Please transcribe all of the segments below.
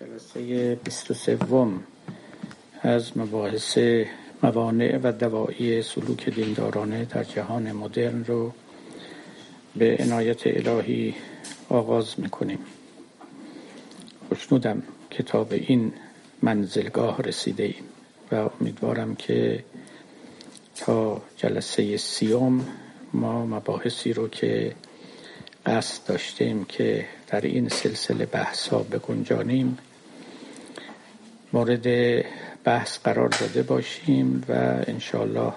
جلسه 23 از مباحث موانع و دوایی سلوک دیندارانه در جهان مدرن رو به عنایت الهی آغاز می‌کنیم. خوشنودم کتاب این منزلگاه رسیده ایم و امیدوارم که تا جلسه سیوم ما مباحثی رو که قصد داشتیم که در این سلسله بحث ها بگنجانیم. مورد بحث قرار داده باشیم و انشاءالله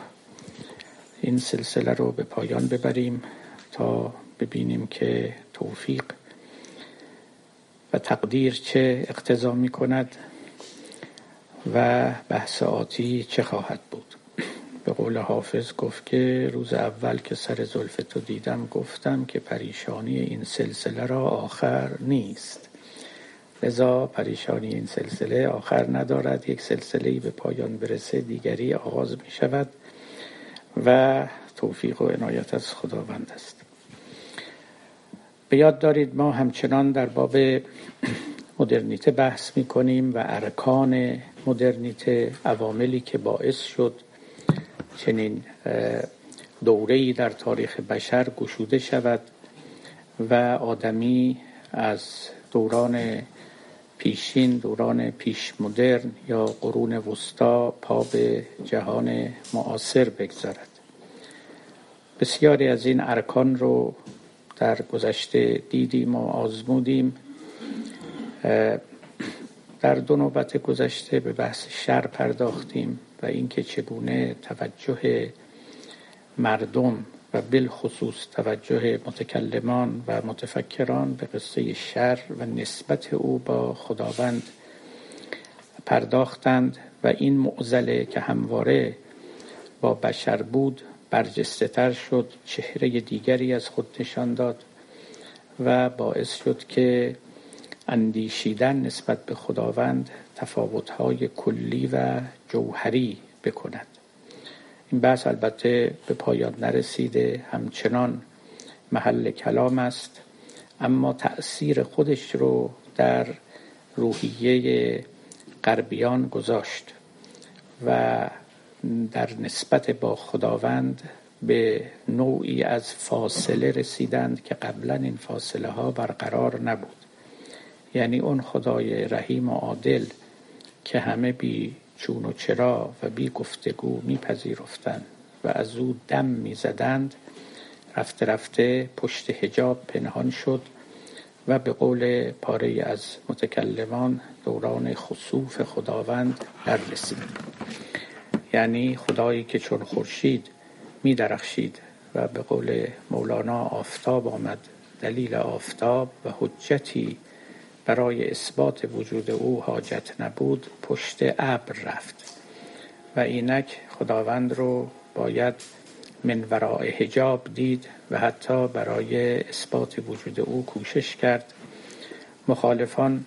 این سلسله رو به پایان ببریم تا ببینیم که توفیق و تقدیر چه اقتضا می کند و بحث آتی چه خواهد بود. به قول حافظ گفت که روز اول که سر زلف تو دیدم گفتم که پریشانی این سلسله را آخر نیست. لذا پریشانی این سلسله آخر ندارد. یک سلسله به پایان برسه دیگری آغاز می شود و توفیق و عنایت از خداوند است. به یاد دارید ما همچنان در باب مدرنیته بحث می کنیم و ارکان مدرنیته عواملی که باعث شد چنین دوره‌ای در تاریخ بشر گشوده شود و آدمی از دوران پیشین دوران پیش مدرن یا قرون وسطا پا به جهان معاصر بگذارد. بسیاری از این ارکان رو در گذشته دیدیم و آزمودیم. در دو نوبت گذشته به بحث شر پرداختیم. و اینکه چگونه توجه مردم و بالخصوص توجه متکلمان و متفکران به قصه شر و نسبت او با خداوند پرداختند و این معزله که همواره با بشر بود برجسته تر شد چهره دیگری از خود نشان داد و باعث شد که اندیشیدن نسبت به خداوند تفاوتهای کلی و جوهری بکند. این بحث البته به پایان نرسیده همچنان محل کلام است اما تأثیر خودش رو در روحیه غربیان گذاشت و در نسبت با خداوند به نوعی از فاصله رسیدند که قبلا این فاصله ها برقرار نبود. یعنی اون خدای رحیم و عادل که همه بی چون و چرا و بی گفتگو میپذیرفتند و از او دم می‌زدند رفته رفته پشت هجاب پنهان شد و به قول پاره از متکلمان دوران خصوف خداوند در رسید یعنی خدایی که چون خورشید می درخشید و به قول مولانا آفتاب آمد دلیل آفتاب و حجتی برای اثبات وجود او حاجت نبود پشت ابر رفت. و اینک خداوند رو باید من وراء حجاب دید و حتی برای اثبات وجود او کوشش کرد. مخالفان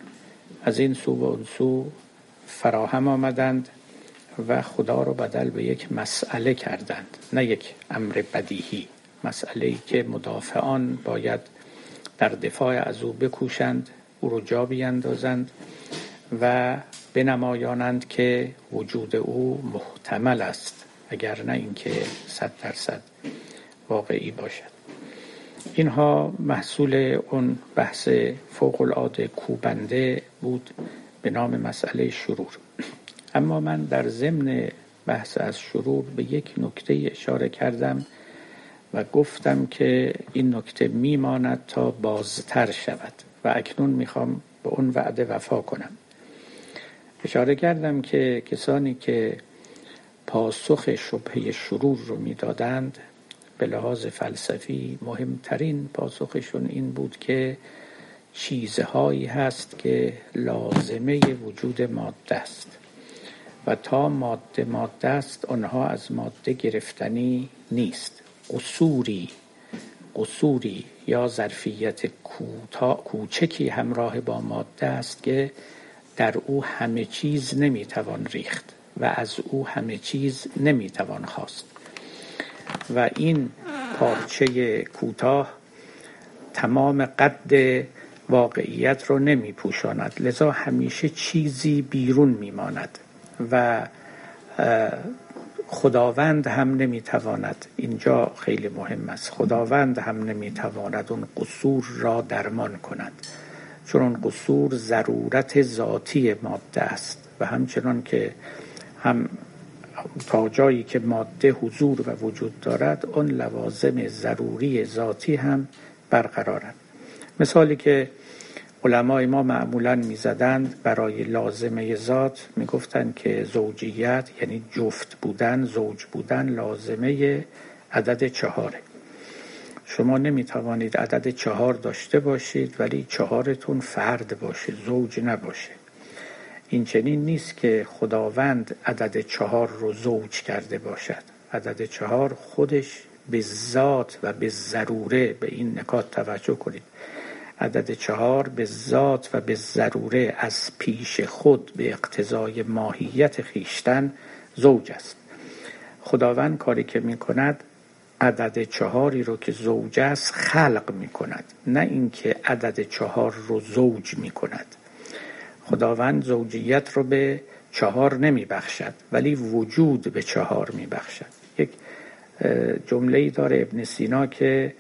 از این سو و اون سو فراهم آمدند و خدا رو بدل به یک مسئله کردند نه یک امر بدیهی. مسئله ای که مدافعان باید در دفاع از او بکوشند او رو جا بیندازند و بنمایانند که وجود او محتمل است اگر نه اینکه صد درصد واقعی باشد. اینها محصول اون بحث فوق العاده کوبنده بود به نام مسئله شرور. اما من در ضمن بحث از شرور به یک نکته اشاره کردم و گفتم که این نکته میماند تا بازتر شود. و اکنون می‌خوام به اون وعده وفا کنم. اشاره کردم که کسانی که پاسخ شبهه شرور رو می‌دادند به لحاظ فلسفی مهمترین پاسخشون این بود که چیزهایی هست که لازمه وجود ماده است. و تا ماده ماده است آنها از ماده گرفتنی نیست. قصوری قصوری یا ظرفیت کوچکی همراه با ماده است که در او همه چیز نمی‌توان ریخت و از او همه چیز نمی‌توان خواست. و این پارچه کوتاه تمام قد واقعیت رو نمی پوشاند لذا همیشه چیزی بیرون میماند و خداوند هم نمی‌تواند اینجا خیلی مهم است خداوند هم نمی‌تواند اون قصور را درمان کند. چون اون قصور ضرورت ذاتی ماده است و همچنان که هم تا جایی که ماده حضور و وجود دارد اون لوازم ضروری ذاتی هم برقرارند. مثالی که علمای ما معمولا می‌زدند برای لازمه ذات می‌گفتند که زوجیت یعنی جفت بودن زوج بودن لازمه عدد چهاره. شما نمی‌توانید عدد چهار داشته باشید ولی چهارتون فرد باشه زوج نباشه. این چنین نیست که خداوند عدد چهار رو زوج کرده باشد. عدد چهار خودش به ذات و به ضروره به این نکات توجه کنید. عدد چهار به ذات و به ضروره از پیش خود به اقتضای ماهیت خیشتن زوج است. خداوند کاری که می کند عدد چهاری رو که زوج است خلق می کند نه اینکه عدد چهار رو زوج می کند خداوند زوجیت رو به چهار نمی بخشد ولی وجود به چهار می بخشد یک جمله ای داره ابن سینا که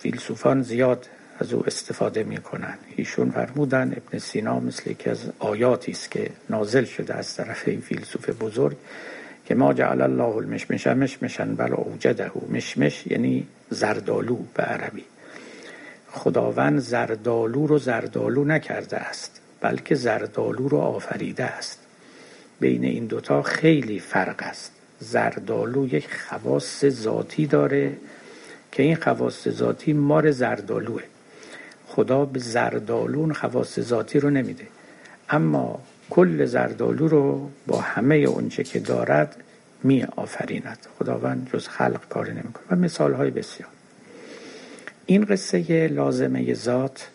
فیلسوفان زیاد از او استفاده می کنن ایشون فرمودن ابن سینا مثل یکی از آیاتی است که نازل شده از طرف این فیلسوف بزرگ که ما جعل الله المشمش مشمشن بل اوجده. مشمش یعنی زردالو به عربی. خداوند زردالو رو زردالو نکرده است بلکه زردالو رو آفریده است. بین این دوتا خیلی فرق است. زردالو یک خواص ذاتی داره که این خواص ذاتی مار زردالوه. خدا به زردالون خواص ذاتی رو نمیده. اما کل زردالو رو با همه اونچه که دارد می آفریند خداوند جز خلق کاری نمی‌کنه و مثال های بسیار. این قصه لازمه ذات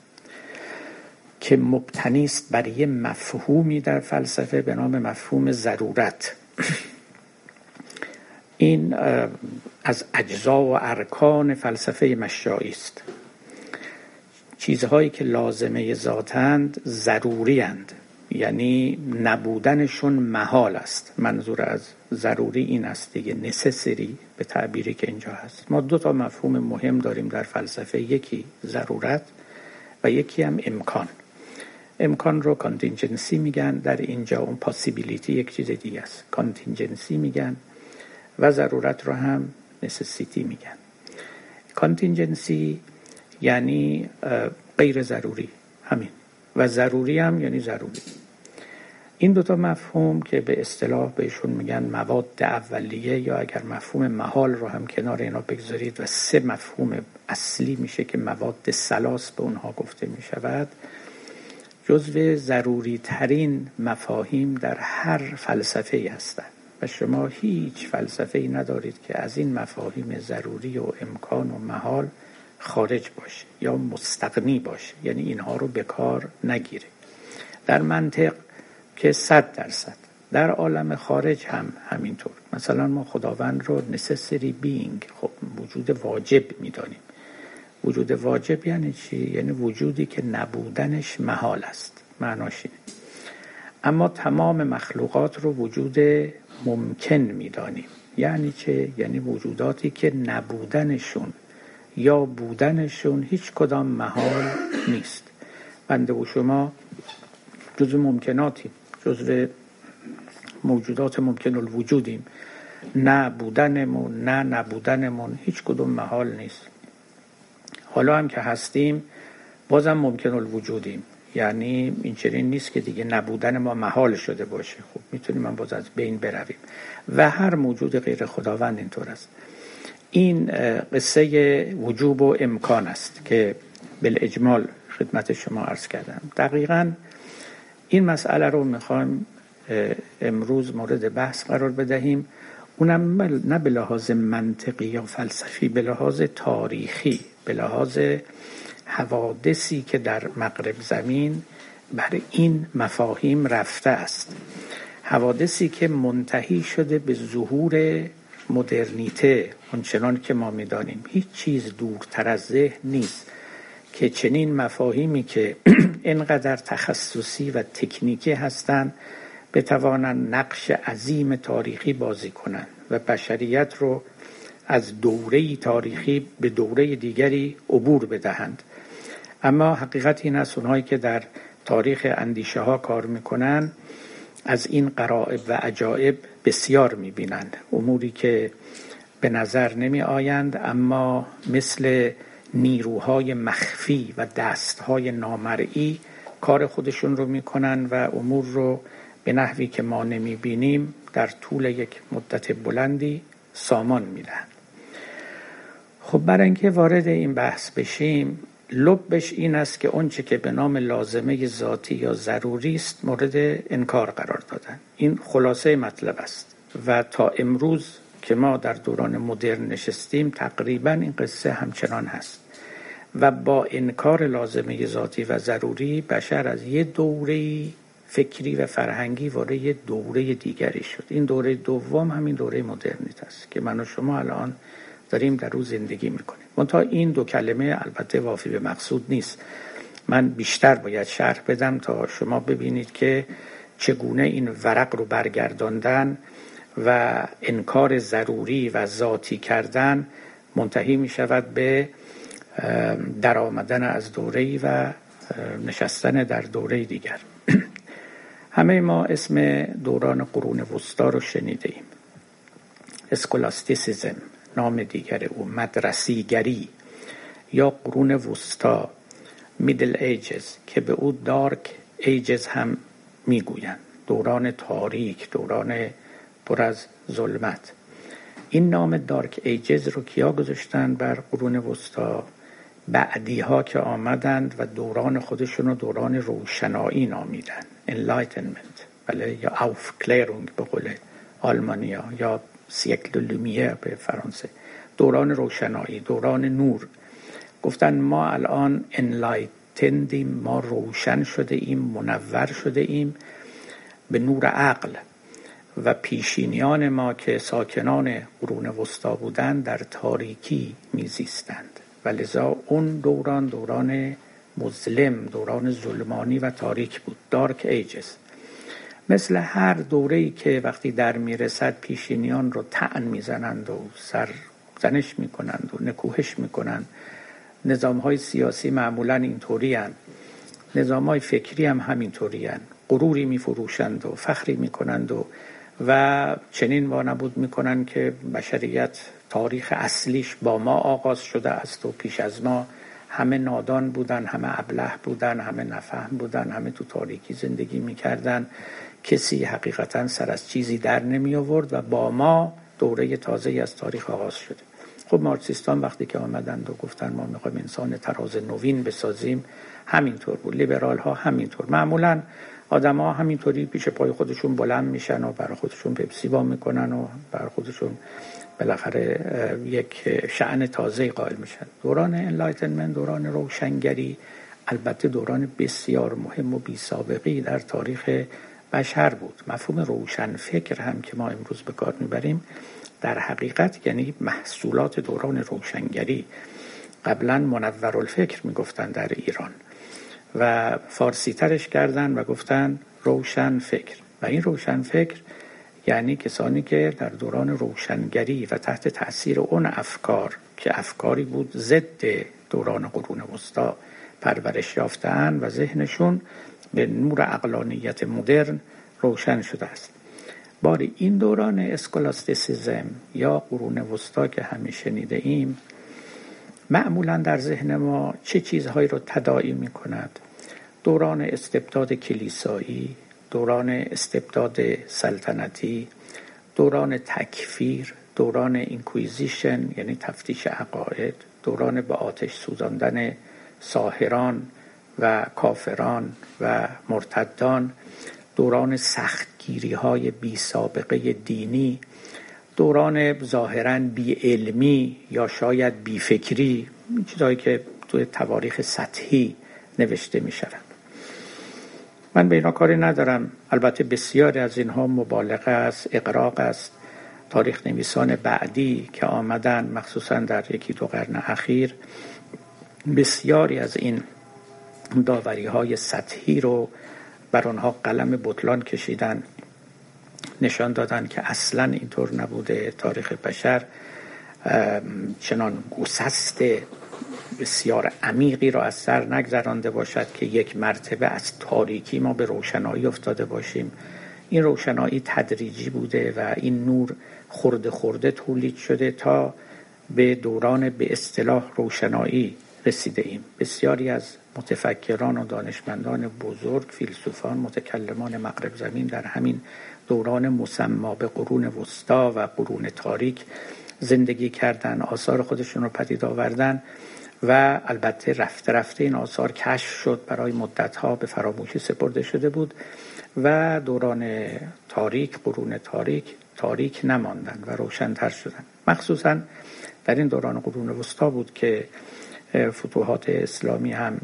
که مبتنی است بر مفهومی در فلسفه به نام مفهوم ضرورت. این از اجزا و ارکان فلسفه مشایی است. چیزهایی که لازمه ذاتند ضروری اند یعنی نبودنشون محال است. منظور از ضروری این است دیگه نسسری به تعبیری که اینجا هست. ما دو تا مفهوم مهم داریم در فلسفه. یکی ضرورت و یکی هم امکان. امکان رو contingency میگن. در اینجا اون possibility یک چیز دیگه است. contingency میگن. و ضرورت رو هم necessity میگن. contingency یعنی غیر ضروری. همین. و ضروری هم یعنی ضروری. این دوتا مفهوم که به اصطلاح بهشون میگن مواد اولیه یا اگر مفهوم محال رو هم کنار اینا بگذارید و سه مفهوم اصلی میشه که مواد ثلاث به اونها گفته می‌شود جزو ضروری ترین مفاهیم در هر فلسفه ای هستند شما هیچ فلسفه ای ندارید که از این مفاهیم ضروری و امکان و محال خارج باشه یا مستقنی باشه. یعنی اینها رو به کار نگیره. در منطق که صد درصد. در عالم خارج هم همینطور. مثلا ما خداوند رو necessary being خب وجود واجب می‌دانیم. وجود واجب یعنی چی؟ یعنی وجودی که نبودنش محال است. معناش اینه. اما تمام مخلوقات رو وجود ممکن می‌دانیم. یعنی چه؟ یعنی وجوداتی که نبودنشون یا بودنشون هیچ کدام محال نیست. بنده و شما جز ممکناتیم جزو موجودات ممکن الوجودیم نه بودنمون نه نبودنمون هیچ کدوم محال نیست. حالا هم که هستیم بازم ممکن الوجودیم یعنی این چنین نیست که دیگه نبودن ما محال شده باشه. خب می‌تونیم من باز از بین برویم. و هر موجود غیر خداوند اینطور است. این قصه وجوب و امکان است که بالاجمال خدمت شما عرض کردم. دقیقا این مسئله رو می‌خوایم امروز مورد بحث قرار بدهیم. اونم نه به لحاظ منطقی یا فلسفی به لحاظ تاریخی به لحاظ حوادثی که در مغرب زمین بر این مفاهیم رفته است. حوادثی که منتهی شده به ظهور مدرنیته اونچنان که ما می‌دانیم. هیچ چیز دورتر از ذهن نیست که چنین مفاهیمی که اینقدر تخصصی و تکنیکی هستند بتوانند نقش عظیم تاریخی بازی کنند و بشریت رو از دوره تاریخی به دوره دیگری عبور بدهند. اما حقیقت این است اونهایی که در تاریخ اندیشه ها کار می‌کنن از این قرائب و عجائب بسیار می‌بینند. اموری که به نظر نمی آیند اما مثل نیروهای مخفی و دستهای نامرئی کار خودشون رو می‌کنن و امور رو به نحوی که ما نمی بینیم در طول یک مدت بلندی سامان میدن. خب برای اینکه وارد این بحث بشیم لبش این است که اونچه که به نام لازمه ذاتی یا ضروری است مورد انکار قرار دادن. این خلاصه مطلب است. و تا امروز که ما در دوران مدرن نشستیم تقریبا این قصه همچنان هست. و با انکار لازمه ذاتی و ضروری بشر از یه دوره فکری و فرهنگی وارد یه دوره دیگری شد. این دوره دوم همین دوره مدرنیت است که من و شما الان داریم در روز زندگی می‌کنیم. منتها این دو کلمه البته وافی به مقصود نیست. من بیشتر باید شرح بدم تا شما ببینید که چگونه این ورق رو برگرداندن و انکار ضروری و ذاتی کردن منتهی می شود به در آمدن از دوره و نشستن در دوره دیگر. همه ما اسم دوران قرون وسطا رو شنیده ایم Scholasticism. نام دیگر او مدرسیگری یا قرون وسطا Middle Ages که به او Dark Ages هم می‌گویند. دوران تاریک دوران پر از ظلمت. این نام Dark Ages رو کیا گذاشتن بر قرون وسطا بعدی ها که آمدند و دوران خودشون رو دوران روشنایی نامیدن. Enlightenment بله یا aufklärung به قول آلمانیا یا siècle lumières به فرانسه. دوران روشنایی دوران نور. گفتن ما الان enlightened یم ما روشن شده ایم منور شده ایم به نور عقل. و پیشینیان ما که ساکنان قرون وسطا بودند در تاریکی میزیستند. و لذا اون دوران دوران مظلم دوران ظلمانی و تاریک بود. دارک ایجز مثل هر دوره ای که وقتی در می‌رسد پیشینیان رو تعن می‌زنند و سر زنش می‌کنند و نکوهش می‌کنند. نظام های سیاسی معمولا اینطوری نظام های فکری هم همینطوری غروری میفروشند و فخری می‌کنند و و چنین وانبود می‌کنند که بشریت تاریخ اصلیش با ما آغاز شده است و پیش از ما همه نادان بودن همه ابله بودن همه نفهم بودن همه تو تاریکی زندگی می‌کردن. کسی حقیقتا سر از چیزی در نمی آورد و با ما دوره تازه از تاریخ آغاز شده. خب مارکسیستان وقتی که آمدند و گفتن ما می‌خوایم انسان تراز نوین بسازیم همینطور بود. لیبرال ها همینطور. معمولا آدما همینطوری پیش پای خودشون بلند میشن و برای خودشون پپسی باز می‌کنن و برای خودشون بالاخره یک شأن تازه قائل میشن. دوران Enlightenment دوران روشنگری البته دوران بسیار مهم و بی سابقه‌ای در تاریخ بشر بود. مفهوم روشن فکر هم که ما امروز به کار می‌بریم در حقیقت یعنی محصولات دوران روشنگری. قبلا منور الفکر می‌گفتن در ایران و فارسی ترش کردن و گفتن روشن فکر. و این روشن فکر یعنی کسانی که در دوران روشنگری و تحت تاثیر اون افکار که افکاری بود ضد دوران قرون وسطا پرورش یافتن و ذهنشون به نور عقلانیت مدرن روشن شده است. باری این دوران scholasticism یا قرون وسطا که همیشه شنیده ایم معمولا در ذهن ما چه چیزهایی رو تداعی می کند دوران استبداد کلیسایی دوران استبداد سلطنتی دوران تکفیر دوران اینکویزیشن یعنی تفتیش عقاید دوران به آتش سوزاندن ساهران و کافران و مرتدان دوران سختگیری های بی سابقه دینی دوران ظاهرا بی علمی یا شاید بی فکری چیزهایی که توی تواریخ سطحی نوشته می شود. من به اینا کاری ندارم البته بسیاری از اینها مبالغه است اقراق است تاریخ نویسان بعدی که آمدن مخصوصا در یکی دو قرن اخیر بسیاری از این داوری های سطحی رو بر آنها قلم بطلان کشیدن نشان دادن که اصلا اینطور نبوده. تاریخ بشر چنان گسست بسیار عمیقی را از سر نگذرانده باشد که یک مرتبه از تاریکی ما به روشنایی افتاده باشیم. این روشنایی تدریجی بوده و این نور خورده خورده تولید شده تا به دوران به اصطلاح روشنایی رسیده ایم. بسیاری از متفکران و دانشمندان بزرگ فیلسوفان متکلمان مغرب زمین در همین دوران مسما به قرون وسطا و قرون تاریک زندگی کردن آثار خودشون رو پدید آوردن و البته رفته رفته این آثار کشف شد برای مدتها به فراموشی سپرده شده بود و دوران تاریک قرون تاریک تاریک نماندن و روشنتر شدن. مخصوصا در این دوران قرون وسطا بود که فتوحات اسلامی هم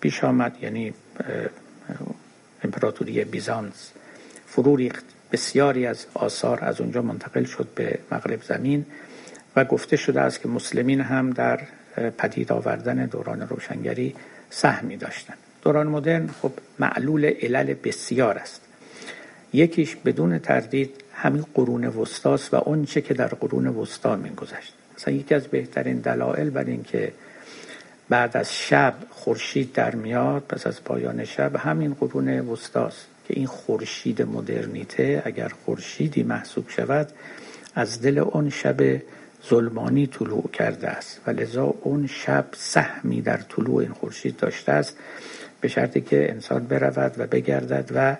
پیش آمد یعنی امپراتوری بیزانس فرو ریخت. بسیاری از آثار از اونجا منتقل شد به مغرب زمین و گفته شده است که مسلمین هم در پدید آوردن دوران روشنگری سهمی داشتند دوران مدرن خب معلول علل بسیار است. یکیش بدون تردید همین قرون وسطاست و اونچه که در قرون وسطا میگذشت. مثلا یکی از بهترین دلایل بر اینکه بعد از شب خورشید در میاد پس از پایان شب همین قرون وسطاست که این خورشید مدرنیته اگر خورشیدی محسوب شود از دل اون شب ظلمانی طلوع کرده است و لذا اون شب سهمی در طلوع این خورشید داشته است به شرطی که انسان برود و بگردد و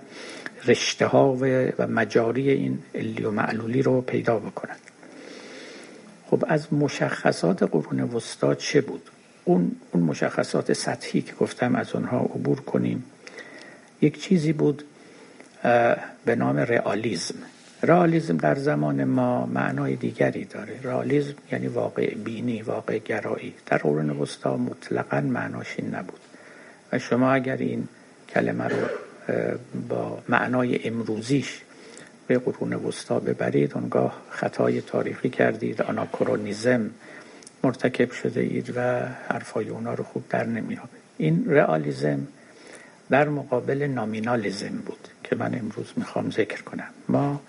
رشته ها و مجاری این علی و معلولی رو پیدا بکند. خب از مشخصات قرون وسطا چه بود؟ اون, اون مشخصات سطحی که گفتم از اونها عبور کنیم. یک چیزی بود به نام رئالیزم. رئالیسم در زمان ما معنای دیگری داره. رئالیسم یعنی واقع بینی واقع گرایی. در قرون وسطا مطلقا معناش این نبود. و شما اگر این کلمه رو با معنای امروزیش به قرون وسطا ببرید اونگاه خطای تاریخی کردید. آناکرونیزم مرتکب شده اید و حرفای اونا رو خوب در نمیابید. این رئالیزم در مقابل نامینالیزم بود که من امروز می‌خوام ذکر کنم. ما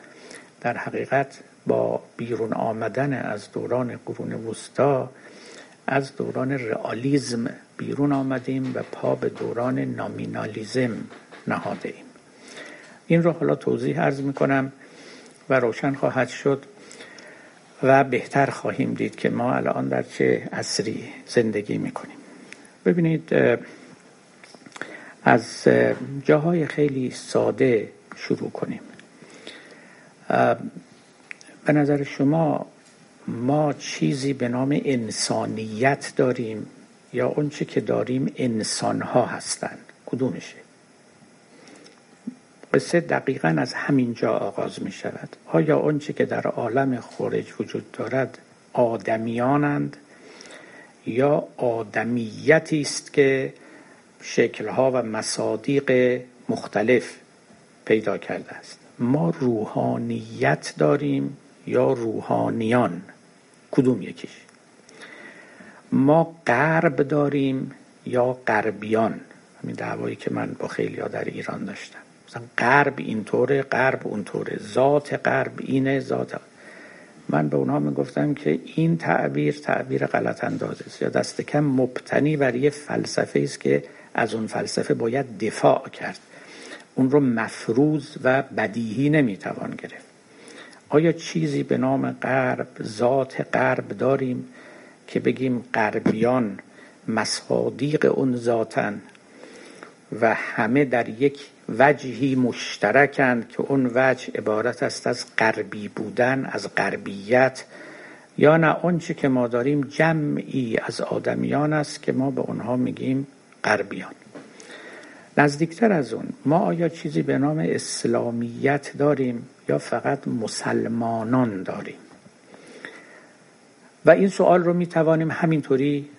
در حقیقت با بیرون آمدن از دوران قرون وسطا از دوران رئالیزم بیرون آمدیم و پا به دوران نامینالیزم نهاده ایم این رو حالا توضیح عرض می کنم و روشن خواهد شد و بهتر خواهیم دید که ما الان در چه عصری زندگی می کنیم ببینید از جاهای خیلی ساده شروع کنیم. به نظر شما ما چیزی به نام انسانیت داریم یا اونچه که داریم انسان ها هستند کدومشه؟ قصه دقیقا از همین جا آغاز می شود آیا اونچه که در عالم خارج وجود دارد آدمیانند یا آدمیتی است که شکلها و مصادیق مختلف پیدا کرده است؟ ما روحانیت داریم یا روحانیان؟ کدوم یکیش؟ ما غرب داریم یا غربیان؟ همین دعوایی که من با خیلی در ایران داشتم. مثلا غرب اینطوره غرب اونطوره ذات غرب اینه ذات من به اونها می‌گفتم که این تعبیر تعبیر غلط اندازه است. یا دست کم مبتنی بر یه فلسفه است که از اون فلسفه باید دفاع کرد. اون رو مفروض و بدیهی نمی‌توان گرفت. آیا چیزی به نام غرب ذات غرب داریم که بگیم غربیان مصادیق اون ذاتن و همه در یک وجهی مشترکند که اون وجه عبارت است از غربی بودن از غربیت یا نه آنچه که ما داریم جمعی از آدمیان است که ما به اونها میگیم غربیان. نزدیکتر از اون ما آیا چیزی به نام اسلامیت داریم یا فقط مسلمانان داریم؟ و این سوال رو می توانیم همینطوری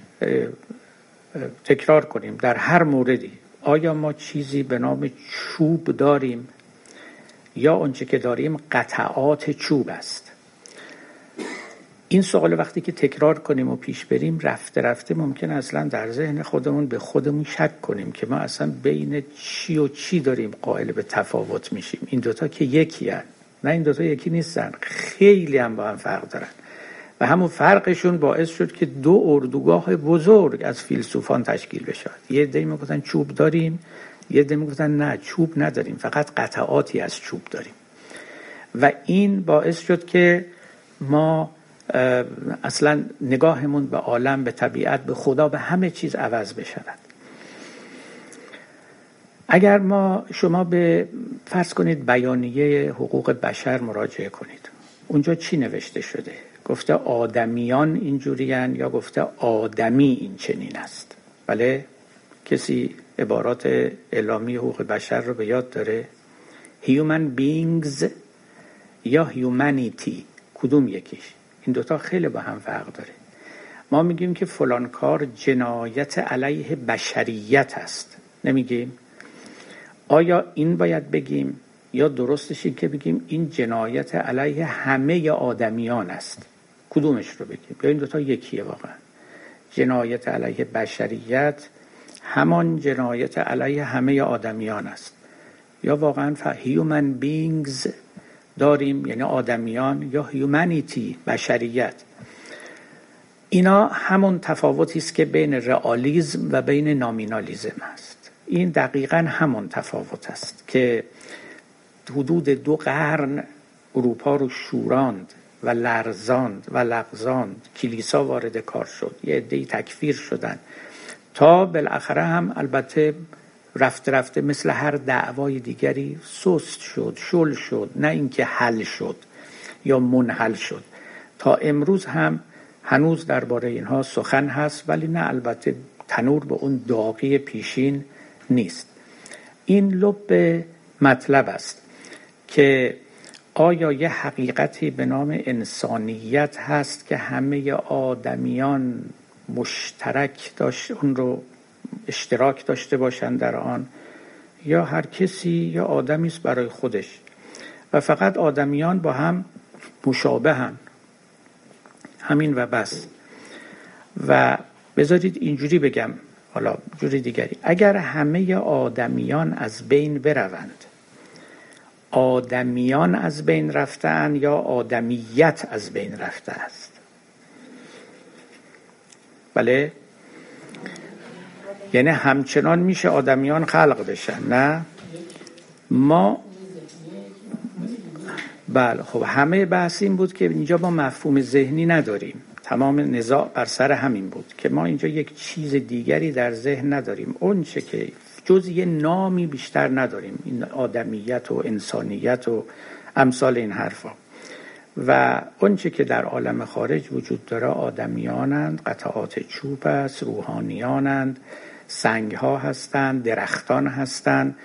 تکرار کنیم. در هر موردی آیا ما چیزی به نام چوب داریم؟ یا آنچه که داریم قطعات چوب است؟ این سوال وقتی که تکرار کنیم و پیش بریم رفته رفته ممکن اصلا در ذهن خودمون به خودمون شک کنیم که ما اصلا بین چی و چی داریم قائل به تفاوت میشیم. این دوتا که یکی هن. نه این دوتا یکی نیستن. خیلی هم با هم فرق دارن. همون فرقشون باعث شد که دو اردوگاه بزرگ از فیلسوفان تشکیل بشه یه عده می‌گفتن چوب داریم یه عده می‌گفتن نه چوب نداریم فقط قطعاتی از چوب داریم. و این باعث شد که ما اصلا نگاهمون به عالم به طبیعت به خدا به همه چیز عوض بشود. اگر ما شما به فرض کنید بیانیه حقوق بشر مراجعه کنید. اونجا چی نوشته شده؟ گفته آدمیان اینجورین یا گفته آدمی این چنین است. بله؟ کسی عبارات اعلامی حقوق بشر رو به یاد داره. Human beings یا humanity کدوم یکیش؟ این دوتا خیلی با هم فرق داره. ما میگیم که فلان کار جنایت علیه بشریت است. نمیگیم؟ آیا این باید بگیم یا درستش این که بگیم این جنایت علیه همه آدمیان است؟ کدومش رو بگیم؟ یا این دوتا یکیه واقعا. جنایت علیه بشریت همان جنایت علیه همه آدمیان است. یا واقعا human beings داریم یعنی آدمیان یا هیومانیتی بشریت. اینا همون تفاوتی است که بین رئالیسم و بین نامینالیزم است. این دقیقا همون تفاوت است که حدود دو قرن اروپا رو شوراند. و لرزاند و لغزاند. کلیسا وارد کار شد. یه عدهای تکفیر شدن. تا بالاخره هم البته رفته رفته مثل هر دعوای دیگری سست شد شل شد. نه اینکه حل شد یا منحل شد. تا امروز هم هنوز درباره اینها سخن هست ولی نه البته تنور به اون داغی پیشین نیست. این لب مطلب است که آیا یه حقیقتی به نام انسانیت هست که همه آدمیان مشترک داشت اون رو اشتراک داشته باشند در آن؟ یا هر کسی یا آدمی است برای خودش و فقط آدمیان با هم مشابه هم. همین و بس. و بذارید اینجوری بگم حالا جوری دیگری. اگر همه آدمیان از بین بروند آدمیان از بین رفتن یا آدمیت از بین رفته است؟ بله. یعنی همچنان میشه آدمیان خلق بشن نه؟ ما بله خب همه بحث این بود که اینجا ما مفهوم ذهنی نداریم. تمام نزاع بر سر همین بود که ما اینجا یک چیز دیگری در ذهن نداریم. اون چه که جز یه نامی بیشتر نداریم. این آدمیت و انسانیت و امثال این حرفا. و اونچه که در عالم خارج وجود داره آدمیانند قطعات چوب است روحانیانند سنگ ها هستند درختان هستند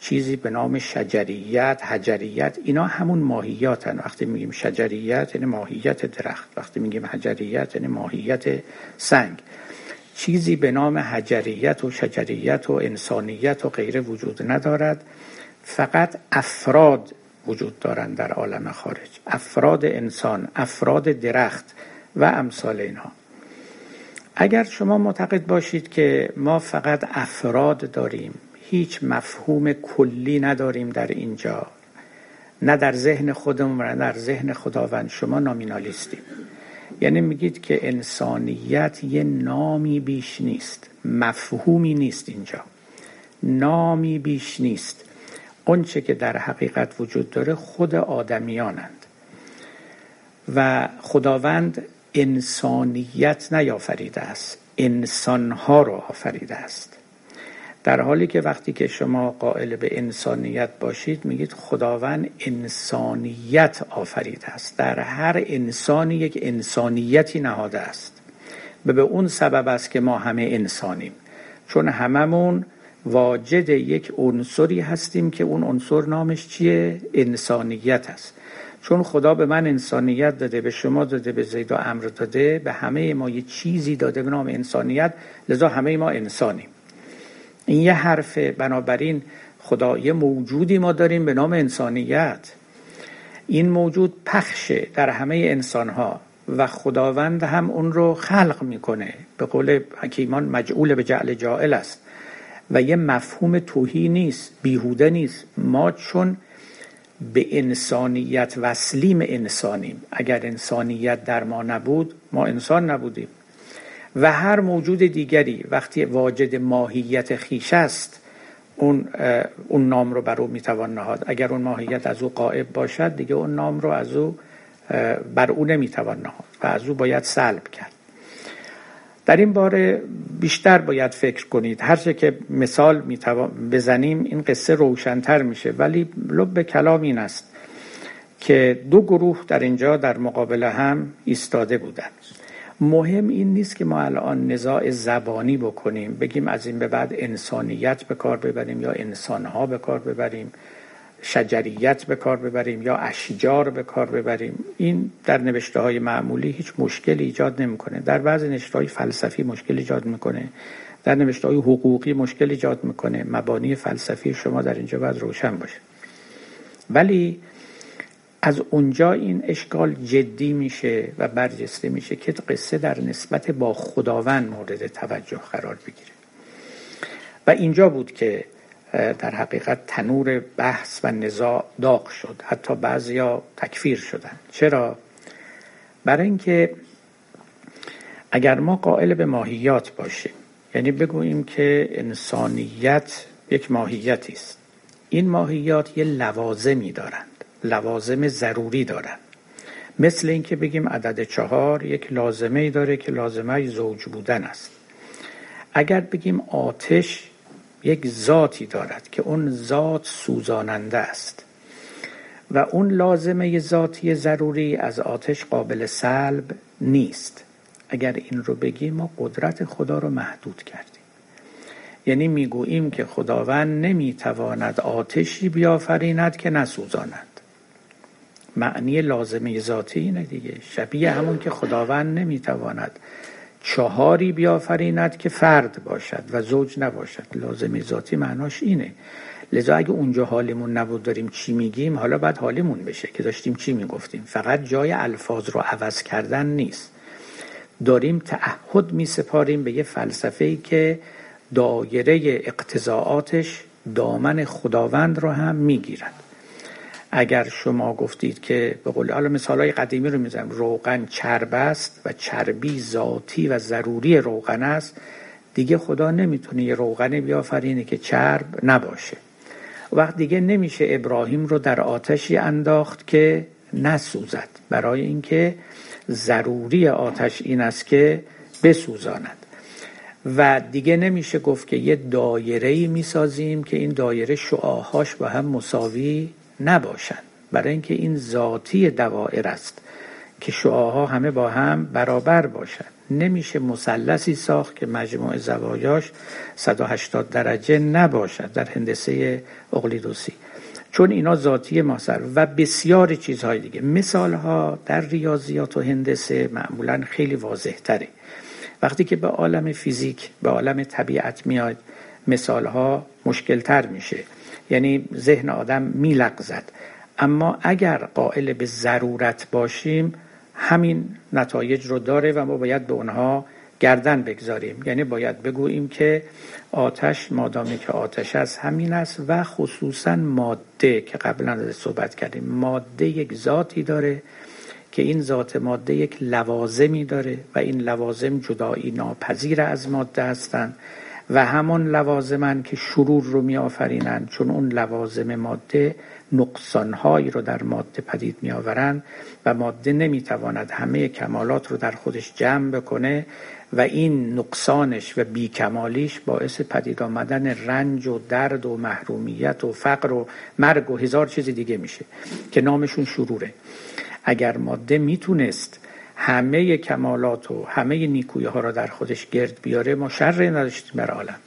چیزی به نام شجریت حجریت. اینا همون ماهیاتن. وقتی میگیم شجریت یعنی ماهیت درخت. وقتی میگیم حجریت یعنی ماهیت سنگ. چیزی به نام حجریت و شجریت و انسانیت و غیره وجود ندارد. فقط افراد وجود دارند در عالم خارج. افراد انسان افراد درخت و امثال اینها. اگر شما معتقد باشید که ما فقط افراد داریم هیچ مفهوم کلی نداریم در اینجا. نه در ذهن خودمون و نه در ذهن خداوند. شما نامینالیستیم. یعنی میگید که انسانیت یه نامی بیش نیست. مفهومی نیست اینجا. نامی بیش نیست. اونچه که در حقیقت وجود داره خود آدمیانند. و خداوند انسانیت نیافریده است. انسانها رو آفریده است. در حالی که وقتی که شما قائل به انسانیت باشید میگید خداوند انسانیت آفریده است. در هر انسانی یک انسانیتی نهاده است. و به اون سبب است که ما همه انسانیم. چون هممون واجد یک عنصری هستیم که اون عنصر نامش چیه؟ انسانیت است. چون خدا به من انسانیت داده به شما داده به زید و امر داده به همه ما یه چیزی داده به نام انسانیت لذا همه ما انسانیم. این یه حرفه بنابراین خدا یه موجودی ما داریم به نام انسانیت. این موجود پخشه در همه انسان ها و خداوند هم اون رو خلق می‌کنه. به قول حکیمان مجعول به جعل جائل است. و یه مفهوم توهی نیست بیهوده نیست. ما چون به انسانیت وسلیم انسانیم. اگر انسانیت در ما نبود ما انسان نبودیم. و هر موجود دیگری وقتی واجد ماهیت خیش است اون, اون نام رو بر او می‌توان نهاد. اگر اون ماهیت از او قائب باشد دیگه اون نام رو از او بر او نمی‌توان نهاد و از او باید سلب کرد. در این باره بیشتر باید فکر کنید. هر که مثال بزنیم این قصه روشنتر میشه. ولی لب کلام این است که دو گروه در اینجا در مقابل هم ایستاده بودند. مهم این نیست که ما الان نزاع زبانی بکنیم بگیم از این به بعد انسانیت به کار ببریم یا انسانها به کار ببریم شجریت به کار ببریم یا اشجار به کار ببریم. این در نوشته های معمولی هیچ مشکلی ایجاد نمی‌کنه. در بعضی نوشته های فلسفی مشکل ایجاد می‌کنه. در نوشته های حقوقی مشکل ایجاد می‌کنه. مبانی فلسفی شما در اینجا باید روشن باشه. ولی از اونجا این اشکال جدی میشه و برجسته میشه که قصه در نسبت با خداوند مورد توجه قرار بگیره. و اینجا بود که در حقیقت تنور بحث و نزاع داغ شد. حتی بعضیا تکفیر شدن. چرا؟ برای اینکه اگر ما قائل به ماهیات باشیم یعنی بگوییم که انسانیت یک ماهیتی است. این ماهیات یه لوازمی دارند. لوازم ضروری دارند مثل اینکه بگیم عدد چهار یک لازمه ای داره که لازمه زوج بودن است. اگر بگیم آتش یک ذاتی دارد که اون ذات سوزاننده است و اون لازمه ذاتی ضروری از آتش قابل سلب نیست. اگر این رو بگیم ما قدرت خدا رو محدود کردیم. یعنی می‌گوییم که خداوند نمی‌تواند آتشی بیافریند که نسوزاند. معنی لازمه ذاتی اینه دیگه. شبیه همون که خداوند نمی‌تواند چهاری بیافریند که فرد باشد و زوج نباشد. لازم ذاتی معناش اینه. لذا اگه اونجا حالمون نبود داریم چی میگیم؟ حالا باید حالمون بشه که داشتیم چی می‌گفتیم؟ فقط جای الفاظ رو عوض کردن نیست. داریم تعهد میسپاریم به یه فلسفه ای که دایره اقتضاعاتش دامن خداوند رو هم می‌گیرد. اگر شما گفتید که به قول حالا مثال های قدیمی رو می‌زنم روغن چرب است و چربی ذاتی و ضروری روغن است دیگه خدا نمی‌تونه یه روغن بیافرینه که چرب نباشه. وقت دیگه نمیشه ابراهیم رو در آتشی انداخت که نسوزد. برای اینکه ضروری آتش این است که بسوزاند. و دیگه نمیشه گفت که یه دایره ای می‌سازیم که این دایره شعاهاش با هم مساوی نباشند برای اینکه این ذاتی دوائر است که شعاها همه با هم برابر باشند نمیشه مثلثی ساخت که مجموع زوایاش 180 درجه نباشد در هندسه اقلیدوسی. چون اینا ذاتی ماسر و بسیار چیزهای دیگه. مثال ها در ریاضیات و هندسه معمولا خیلی واضح تره وقتی که به عالم فیزیک به عالم طبیعت میاد مثال ها مشکل تر میشه. یعنی ذهن آدم میلغزد. اما اگر قائل به ضرورت باشیم همین نتایج رو داره و ما باید به اونها گردن بگذاریم. یعنی باید بگوییم که آتش مادامی که آتش است همین است و خصوصا ماده که قبلا صحبت کردیم. ماده یک ذاتی داره که این ذات ماده یک لوازمی داره و این لوازم جدایی ناپذیر از ماده هستند. و همان لوازمن که شرور رو می آفرینند چون اون لوازم ماده نقصانهایی رو در ماده پدید می آورند و ماده نمی تواند همه کمالات رو در خودش جمع بکنه و این نقصانش و بیکمالیش باعث پدید آمدن رنج و درد و محرومیت و فقر و مرگ و هزار چیز دیگه میشه که نامشون شروره. اگر ماده می‌تونست همه کمالات و همه نیکوی ها را در خودش گرد بیاره ما شر نداشتیم بر عالم.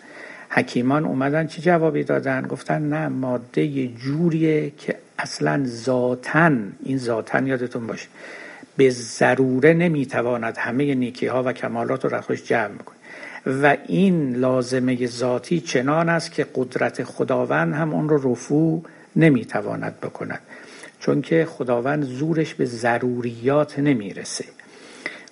حکیمان اومدن چه جوابی دادن؟ گفتن نه ماده یه جوریه که اصلا ذاتن این ذاتن یادتون باشه به ضروره نمی‌تواند همه نیکی ها و کمالات رو در خودش جمع کنه و این لازمه ذاتی چنان است که قدرت خداوند هم اون رو رفو نمی‌تواند بکند. چون که خداوند زورش به ضروریات نمی‌رسه.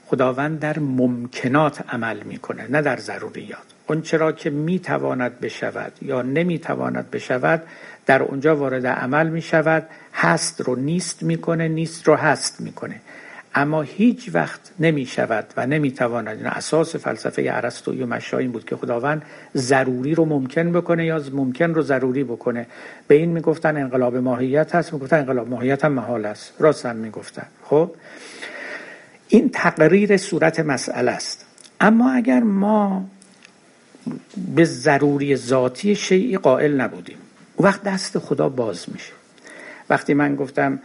خداوند در ممکنات عمل می‌کنه نه در ضروریات. اون چرا که می‌تواند بشود یا نمی‌تواند بشود در اونجا وارد عمل می‌شود. هست رو نیست می‌کنه نیست رو هست می‌کنه. اما هیچ وقت نمی شود و نمی تواند این اساس فلسفه ارسطویی و مشاین بود که خداوند ضروری رو ممکن بکنه یا ممکن رو ضروری بکنه. به این می‌گفتن انقلاب ماهیت هست می‌گفتن انقلاب ماهیت هم محال است. راست هم می‌گفتن. خب؟ این تقریر صورت مسئله است. اما اگر ما به ضروری ذاتی شیعی قائل نبودیم وقت دست خدا باز میشه. وقتی من گفتم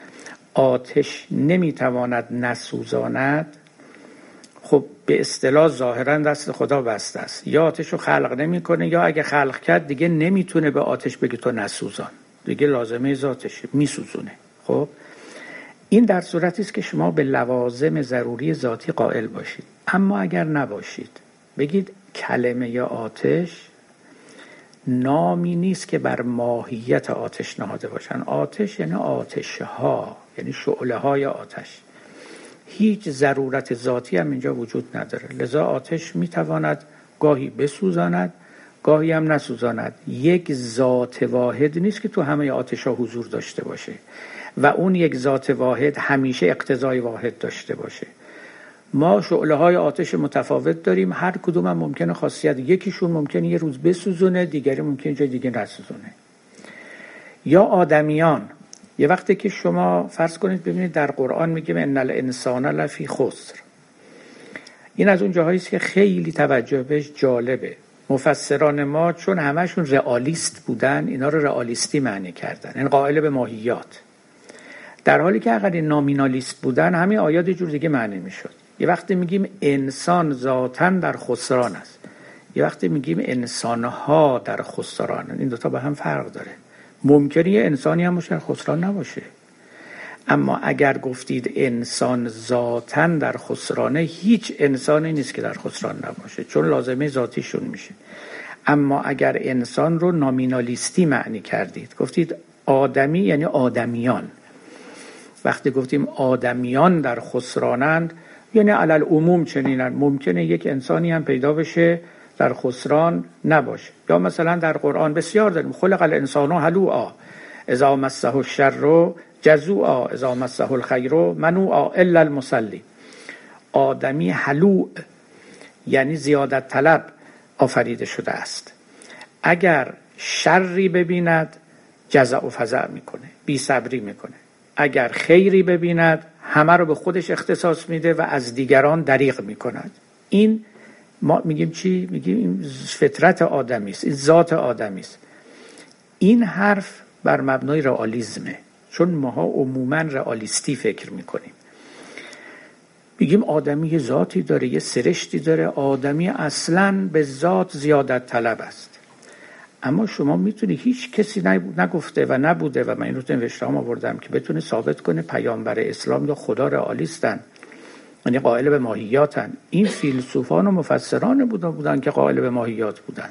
آتش نمی‌تواند نسوزاند خب به اصطلاح ظاهرا دست خدا بسته است. یا آتش رو خلق نمی‌کنه یا اگه خلق کرد دیگه نمی‌تونه به آتش بگه تو نسوزان. دیگه لازمه ذاتشه میسوزونه. خب؟ این در صورتی است که شما به لوازم ضروری ذاتی قائل باشید. اما اگر نباشید بگید کلمه یا آتش نامی نیست که بر ماهیت آتش نهاده باشن. آتش یعنی آتش ها یعنی شعله های آتش. هیچ ضرورت ذاتی هم اینجا وجود نداره. لذا آتش می‌تواند گاهی بسوزاند گاهی هم نسوزاند. یک ذات واحد نیست که تو همه آتش ها حضور داشته باشه. و اون یک ذات واحد همیشه اقتضای واحد داشته باشه. ما شعله های آتش متفاوت داریم. هر کدوم هم ممکنه خاصیت. یکیشون ممکنه یه روز بسوزونه دیگری ممکنه جای دیگه نسوزونه. یا آدمیان. یه وقتی که شما فرض کنید ببینید در قرآن میگه ان الانسان لفی خسر. این از اون جاهایی که خیلی توجه بهش جالبه. مفسران ما چون همشون رئالیست بودن اینا رو رئالیستی معنی کردن. این قائل به ماهیات. در حالی که اگر نامینالیست بودن همین آیات جور دیگه معنی می‌شد. یه وقتی میگیم انسان ذاتا در خسران است. یه وقتی میگیم انسانها در خسران این دوتا به هم فرق داره. ممکنه یه انسانی هم باشه خسران نباشه. اما اگر گفتید انسان ذاتا در خسرانه هیچ انسانی نیست که در خسران نباشه چون لازمه ذاتیشون میشه. اما اگر انسان رو نامینالیستی معنی کردید گفتید آدمی یعنی آدمیان. وقتی گفتیم آدمیان در خسرانند یعنی علل عموم چنینن. ممکنه یک انسانی هم پیدا بشه در خسران نباشه. یا مثلا در قرآن بسیار داریم. خلق الانسان حلوعا اذا مسه الشر جزوعا اذا مسه الخیر منوعا الا المصلی. آدمی حلوع یعنی زیادت طلب آفریده شده است. اگر شری ببیند جزع و فضع می‌کنه بی صبری می‌کنه. اگر خیری ببیند همه رو به خودش اختصاص میده و از دیگران دریغ می‌کند. این ما میگیم چی؟ میگیم این فطرت آدمی است این ذات آدمی است. این حرف بر مبنای رئالیسمه چون ماها عموما رئالیستی فکر می‌کنیم. میگیم آدمی ذاتی داره یه سرشتی داره. آدمی اصلا به ذات زیادت طلب است. اما شما می‌تونی هیچ کسی نگفته و نبوده و من این رو تو آوردم که بتونه ثابت کنه پیامبر اسلام یا خدا رئالیستن. یعنی قائل به ماهیاتن. این فیلسوفان و مفسران بودن بودن که قائل به ماهیات بودن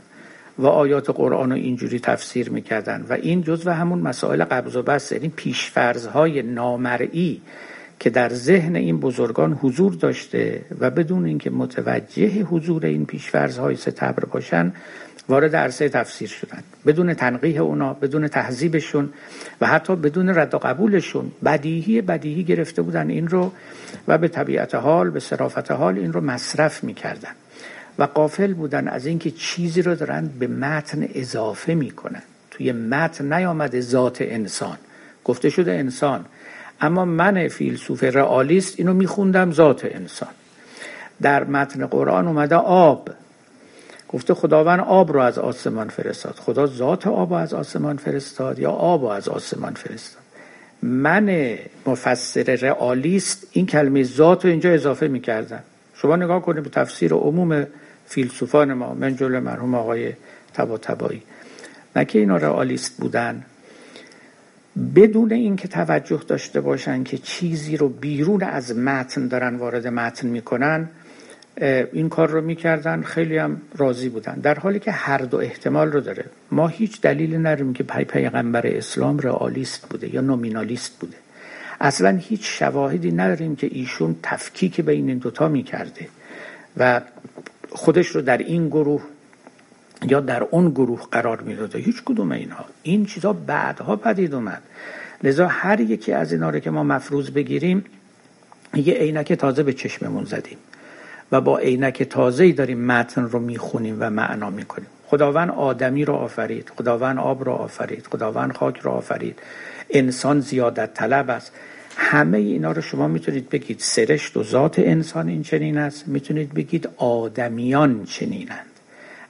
و آیات قرآن رو اینجوری تفسیر می‌کردن. و این جزو همون مسائل قبض و بس یعنی پیشفرزهای نامرئی که در ذهن این بزرگان حضور داشته و بدون اینکه متوجه حضور این پیشفرزهای ستبر باشن وارد عرصه تفسیر شدن. بدون تنقیه اونا بدون تهذیبشون و حتی بدون رد و قبولشون بدیهی بدیهی گرفته بودن این رو و به طبیعت حال به صرافت حال این رو مصرف می‌کردن. و قافل بودن از اینکه چیزی رو دارن به متن اضافه می‌کنن. توی متن نیامده ذات انسان. گفته شده انسان. اما من فیلسوف رئالیست اینو میخوندم ذات انسان. در متن قرآن اومده آب. گفته خداوند آب رو از آسمان فرستاد. خدا ذات آب از آسمان فرستاد یا آب از آسمان فرستاد؟ من مفسر رئالیست این کلمه ذات رو اینجا اضافه می‌کردم. شما نگاه کنید به تفسیر عموم فیلسوفان ما من جلو مرحوم آقای تبا تبایی نه که اینا رئالیست بودن. بدون اینکه توجه داشته باشن که چیزی رو بیرون از متن دارن وارد متن می‌کنن این کار رو می‌کردن خیلی هم راضی بودن. در حالی که هر دو احتمال رو داره. ما هیچ دلیلی نداریم که پی پیغمبر اسلام رئالیست بوده یا نومینالیست بوده. اصلا هیچ شواهدی نداریم که ایشون تفکیک بین این دوتا می‌کرده و خودش رو در این گروه یا در اون گروه قرار می‌داده. هیچ کدوم اینها. این چیزا بعدها پدید اومد. لذا هر یکی از اینا رو که ما مفروض بگیریم یه عینک تازه به چشممون زدیم. و با عینک تازه داریم متن رو می‌خونیم و معنا می‌کنیم. خداوند آدمی رو آفرید خداوند آب رو آفرید خداوند خاک رو آفرید. انسان زیادت طلب است. همه اینا رو شما می‌تونید بگید. سرشت و ذات انسان این چنین است. می‌تونید بگید آدمیان چنینند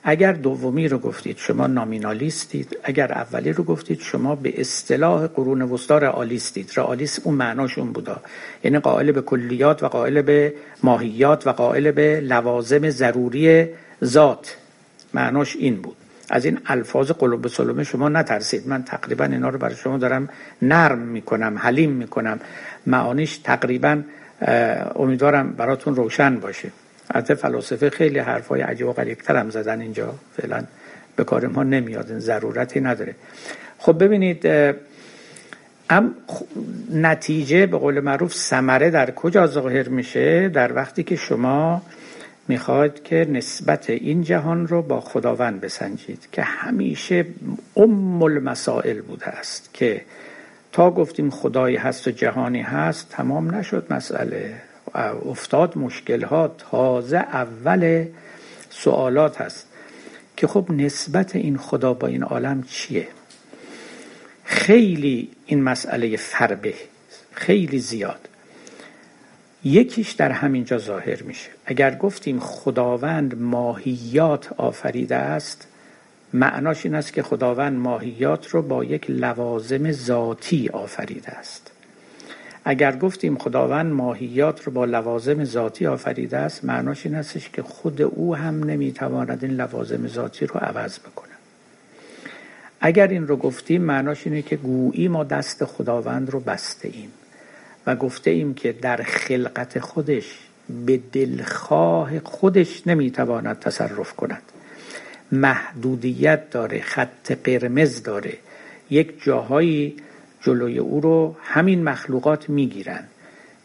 اگر دومی رو گفتید شما نامینالیستید. اگر اولی رو گفتید شما به اصطلاح قرون وسطا رئالیستید. رئالیست اون معناشون بودا. یعنی قائل به کلیات و قائل به ماهیات و قائل به لوازم ضروری ذات. معناش این بود. از این الفاظ قلوب سلومه شما نترسید. من تقریبا اینا رو برای شما دارم نرم می‌کنم حلیم می‌کنم. معانیش تقریبا امیدوارم براتون روشن باشه. حتی فلاسفه خیلی حرفای عجیب و غریب هم زدن اینجا. فعلا به کار ما نمیاد. ضرورتی نداره. خب ببینید ام نتیجه به قول معروف سمره در کجا ظاهر میشه؟ در وقتی که شما می‌خواید که نسبت این جهان رو با خداوند بسنجید که همیشه ام المسائل بوده است که تا گفتیم خدایی هست و جهانی هست تمام نشد مسئله. افتاد مشکل ها تازه اول سوالات هست که خب نسبت این خدا با این عالم چیه؟ خیلی این مسئله فربه خیلی زیاد. یکیش در همینجا ظاهر میشه. اگر گفتیم خداوند ماهیات آفریده است معناش این است که خداوند ماهیات رو با یک لوازم ذاتی آفریده است. اگر گفتیم خداوند ماهیات رو با لوازم ذاتی آفریده است معناش این استش که خود او هم نمی‌تواند این لوازم ذاتی رو عوض بکنه. اگر این رو گفتیم معناش اینه که گویی ما دست خداوند رو بسته ایم و گفته ایم که در خلقت خودش به دلخواه خودش نمی‌تواند تصرف کند. محدودیت داره خط قرمز داره. یک جاهایی جلوی او رو همین مخلوقات می‌گیرن.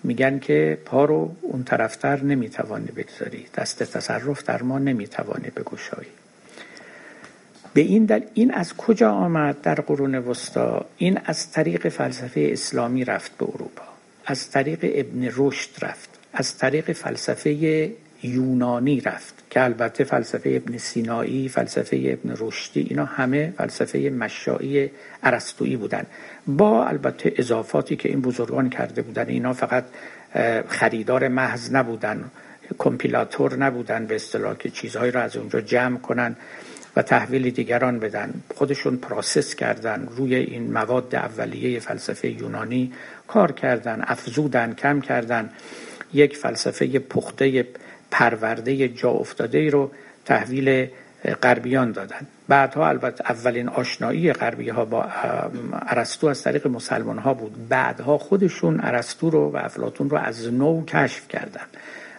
میگن که پا رو اون طرفتر نمی‌توانی بگذاری. دست تصرف در ما نمی‌توانی بگشایی. به این دل این از کجا آمد در قرون وسطا؟ این از طریق فلسفه اسلامی رفت به اروپا. از طریق ابن رشد رفت. از طریق فلسفه یونانی رفت. که البته فلسفه ابن سینایی فلسفه ابن رشدی اینا همه فلسفه مشایی ارسطویی بودن. با البته اضافاتی که این بزرگان کرده بودن اینا فقط خریدار محض نبودن کمپیلاتور نبودن به اصطلاح که چیزهایی را از اونجا جمع کنن و تحویل دیگران بدن. خودشون پراسس کردن روی این مواد اولیه فلسفه یونانی کار کردن افزودن کم کردن. یک فلسفه پخته پرورده جا افتاده ای رو تحویل غربیان دادن. بعدها البته اولین آشنایی غربی ها با ارسطو از طریق مسلمان ها بود. بعدها خودشون ارسطو رو و افلاتون رو از نو کشف کردن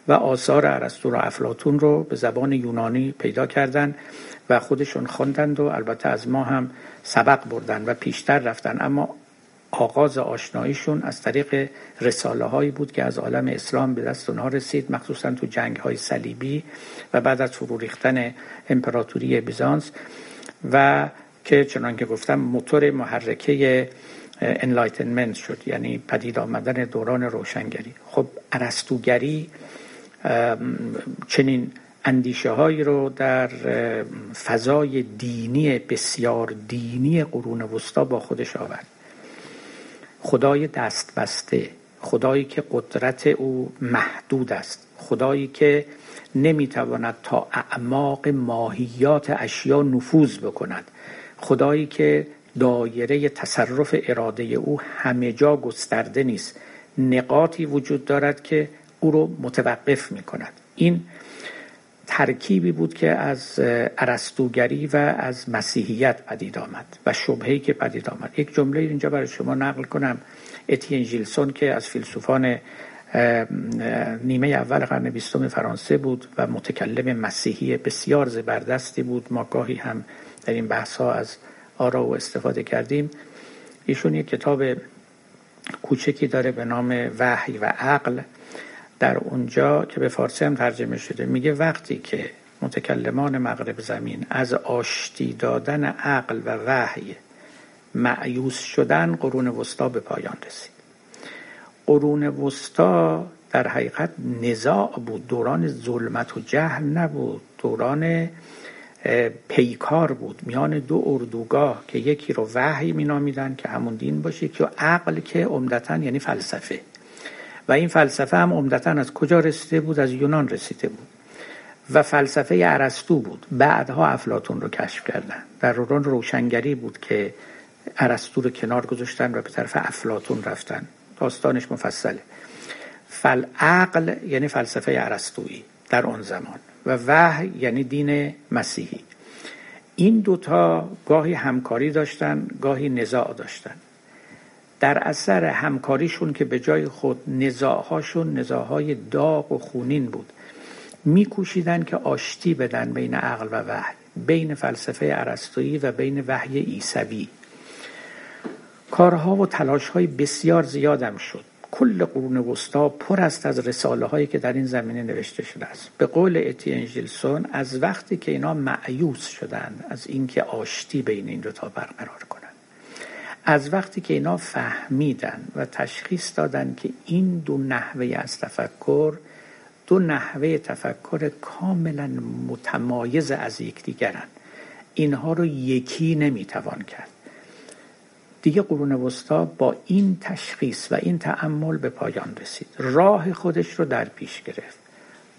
و آثار ارسطو و افلاطون رو به زبان یونانی پیدا کردن و خودشون خواندند و البته از ما هم سبق بردن و پیشتر رفتن. اما آغاز آشناییشون از طریق رساله هایی بود که از عالم اسلام به دست اونها رسید مخصوصا تو جنگ های صلیبی و بعد از فرو ریختن امپراتوری بیزانس و که چنان که گفتم موتور محرکه Enlightenment شد یعنی پدید آمدن دوران روشنگری. خب ارسطوگری چنین اندیشه هایی رو در فضای دینی بسیار دینی قرون وسطا با خودش آورد. خدای دست بسته خدایی که قدرت او محدود است خدایی که نمی‌تواند تا اعماق ماهیات اشیا نفوذ بکند خدایی که دایره تصرف اراده او همه جا گسترده نیست نقاطی وجود دارد که او رو متوقف می کند این ترکیبی بود که از ارسطوگری و از مسیحیت پدید آمد و شبهی که پدید آمد. یک جمله اینجا برای شما نقل کنم. اتین ژیلسون که از فیلسوفان نیمه اول قرن بیستم فرانسه بود و متکلم مسیحی بسیار زبردستی بود. ما گاهی هم در این بحث ها از آرا و استفاده کردیم. ایشون یک کتاب کوچکی داره به نام وحی و عقل. در اونجا که به فارسی هم ترجمه شده میگه وقتی که متکلمان مغرب زمین از آشتی دادن عقل و وحی معیوس شدن قرون وسطا به پایان رسید. قرون وسطا در حقیقت نزاع بود دوران ظلمت و جهل نبود دوران پیکار بود. میان دو اردوگاه که یکی رو وحی مینامیدن که همون دین باشه که عقل که عمدتا یعنی فلسفه. و این فلسفه هم عمدتا از کجا رسیده بود؟ از یونان رسیده بود. و فلسفه ارسطو بود. بعدها افلاتون رو کشف کردن. در دوران روشنگری بود که ارسطو رو کنار گذاشتن و به طرف افلاتون رفتن. داستانش مفصله. فل عقل یعنی فلسفه ارسطویی در آن زمان. و وحی یعنی دین مسیحی. این دوتا گاهی همکاری داشتن گاهی نزاع داشتن. در اثر همکاریشون که به جای خود نزاعهاشون نزاعهای داغ و خونین بود. میکوشیدن که آشتی بدن بین عقل و وحی بین فلسفه ارسطویی و بین وحی عیسوی. کارها و تلاشهای بسیار زیادم شد. کل قرون وسطا پر است از رساله هایی که در این زمینه نوشته شده است. به قول اتین ژیلسون از وقتی که اینا معیوس شدن از اینکه آشتی بین این دوتا برقرار کنن از وقتی که اینا فهمیدن و تشخیص دادن که این دو نحوه از تفکر دو نحوه تفکر کاملا متمایز از یکدیگرند اینها رو یکی نمی‌توان کرد. دیگه قرون وسطا با این تشخیص و این تعمل به پایان رسید. راه خودش رو در پیش گرفت.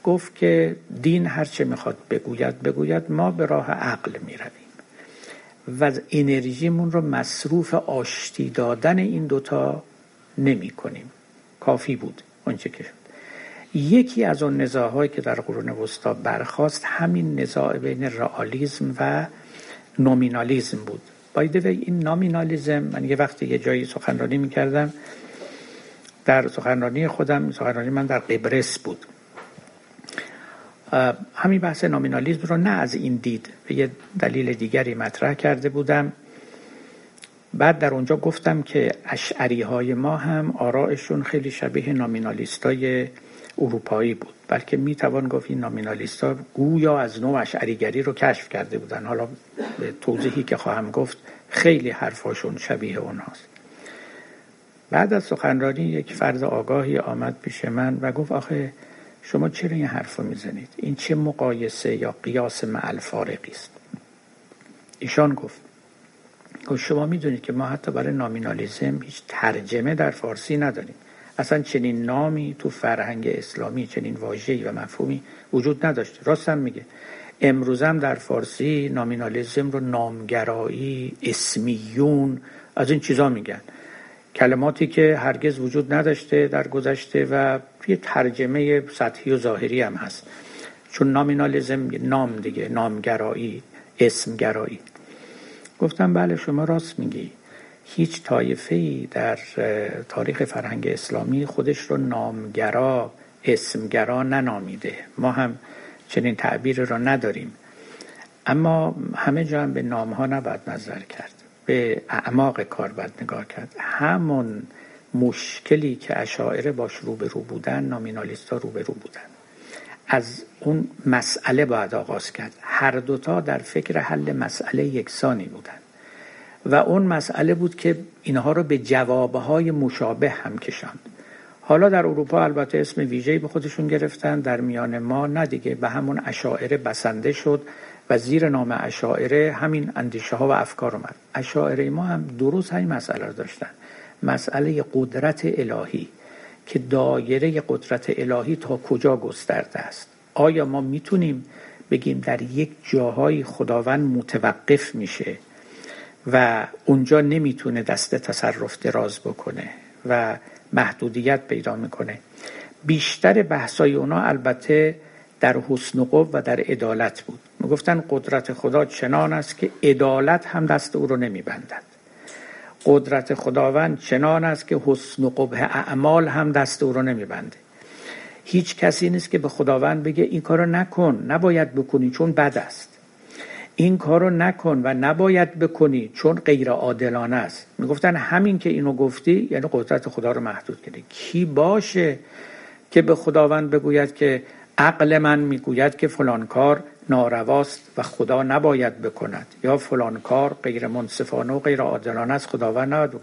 گفت که دین هرچه می‌خواد بگوید بگوید ما به راه عقل می‌رویم. و انرژیمون رو مصروف آشتی دادن این دوتا نمی کنیم. کافی بود اونچه که شد. یکی از اون نزاعهایی که در قرون وسطا برخواست همین نزاع بین رئالیسم و نومینالیزم بود. بایده این نامینالیزم من یه وقتی یه جایی سخنرانی می‌کردم در سخنرانی خودم سخنرانی من در قبرس بود. همین بحث نامینالیزم رو نه از این دید به یه دلیل دیگری مطرح کرده بودم. بعد در اونجا گفتم که اشعری های ما هم آرائشون خیلی شبیه نامینالیست های اروپایی بود. بلکه می‌توان گفت این نامینالیست ها گویا از نوع اشعریگری رو کشف کرده بودن. حالا به توضیحی که خواهم گفت خیلی حرفاشون شبیه اوناست بعد از سخنرانی یک فرد آگاهی آمد پیش من و گفت آخه شما چرا این حرف رو می‌زنید؟ این چه مقایسه یا قیاس معل فارقی است؟ ایشان گفت گفت شما می‌دونید که ما حتی برای نامینالیزم هیچ ترجمه در فارسی نداریم. اصلا چنین نامی تو فرهنگ اسلامی چنین واژه‌ای و مفهومی وجود نداشته. راستم میگه. امروزم در فارسی نامینالیزم رو نامگرایی اسمیون از این چیزا میگن. کلماتی که هرگز وجود نداشته در گذشته و یه ترجمه سطحی و ظاهری هم هست. چون نامینالیزم نام دیگه نامگرایی اسمگرایی. گفتم بله شما راست میگی. هیچ طایفه ای در تاریخ فرهنگ اسلامی خودش رو نامگرا اسمگرا ننامیده. ما هم چنین تعبیر را نداریم. اما همه جا هم به نام ها نباید نظر کرد. به اعماق کار باید نگاه کرد. همون مشکلی که اشاعره باش روبرو بودن نامینالیست ها روبرو بودن. از اون مسئله باید آغاز کرد. هر دوتا در فکر حل مسئله یکسانی بودن. و اون مسئله بود که اینها رو به جوابهای مشابه هم کشاند. حالا در اروپا البته اسم ویژه‌ای به خودشون گرفتن. در میان ما نه دیگه به همون اشاعره بسنده شد. و زیر نام اشاعره همین اندیشه ها و افکار اومد. اشاعره ما هم درست همین مسئله رو داشتن. مسئله قدرت الهی که دایره قدرت الهی تا کجا گسترده است. آیا ما می‌تونیم بگیم در یک جاهای خداوند متوقف میشه و اونجا نمی‌تونه دست تصرف دراز بکنه و محدودیت پیدا می‌کنه؟ بیشتر بحثای اونا البته در حسن و و در عدالت بود. می‌گفتن قدرت خدا چنان است که عدالت هم دست او رو نمیبندد. قدرت خداوند چنان است که حسن و قبه اعمال هم دست او رو نمیبنده. هیچ کسی نیست که به خداوند بگه این کارو نکن نباید بکنی چون بد است. این کارو نکن و نباید بکنی چون غیر عادلانه است. می‌گفتن همین که اینو گفتی یعنی قدرت خدا رو محدود کردی. کی باشه که به خداوند بگوید که عقل من می‌گوید که فلان کار نارواست و خدا نباید بکند. یا فلان کار غیر منصفانه و غیر عادلانه است خداوند نباید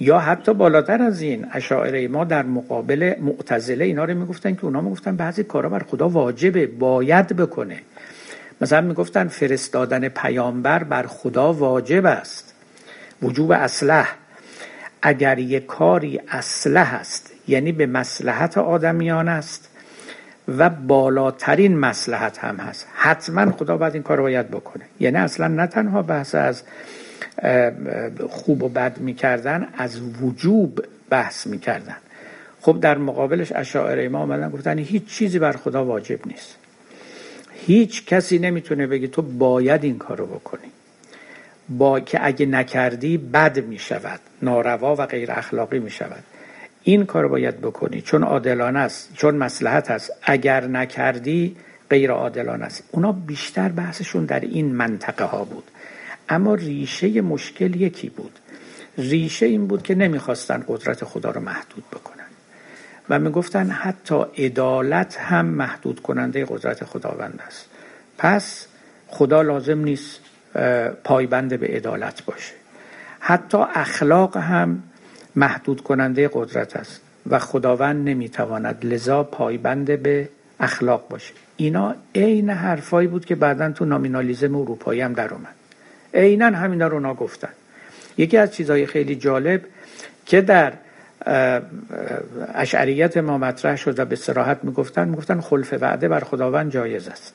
یا حتی بالاتر از این اشاعره ما در مقابل معتزله اینا رو می‌گفتن که اونا می‌گفتن بعضی کارا بر خدا واجبه باید بکنه. مثلا می‌گفتن فرستادن پیامبر بر خدا واجب است. وجوب اصلح اگر یک کاری اصلح است یعنی به مسلحت آدمیان است و بالاترین مسلحت هم هست. حتما خدا باید این کار رو باید بکنه. یعنی اصلا نه تنها بحث از خوب و بد می‌کردن از وجوب بحث می‌کردن. خب در مقابلش اشاعره ما آمدن گفتن هیچ چیزی بر خدا واجب نیست. هیچ کسی نمی‌تونه بگه تو باید این کارو بکنی. با که اگه نکردی بد می‌شود ناروا و غیر اخلاقی می‌شود. این کار باید بکنی. چون عادلانه است چون مسلحت است. اگر نکردی غیر عادلانه است. اونا بیشتر بحثشون در این منطقه ها بود. اما ریشه مشکل یکی بود. ریشه این بود که نمی‌خواستن قدرت خدا رو محدود بکنن. و می‌گفتن حتی عدالت هم محدود کننده قدرت خداوند است. پس خدا لازم نیست پایبند به عدالت باشه. حتی اخلاق هم محدود کننده قدرت است و خداوند نمی‌تواند لذا پایبند به اخلاق باشه. اینا عین حرفایی بود که بعدا تو نامینالیزم اروپایی هم در اومد. عینا همینا رو گفتن. یکی از چیزهای خیلی جالب که در اشعریت ما مطرح شد و به سراحت می‌گفتن می‌گفتن خلف وعده بر خداوند جایز است.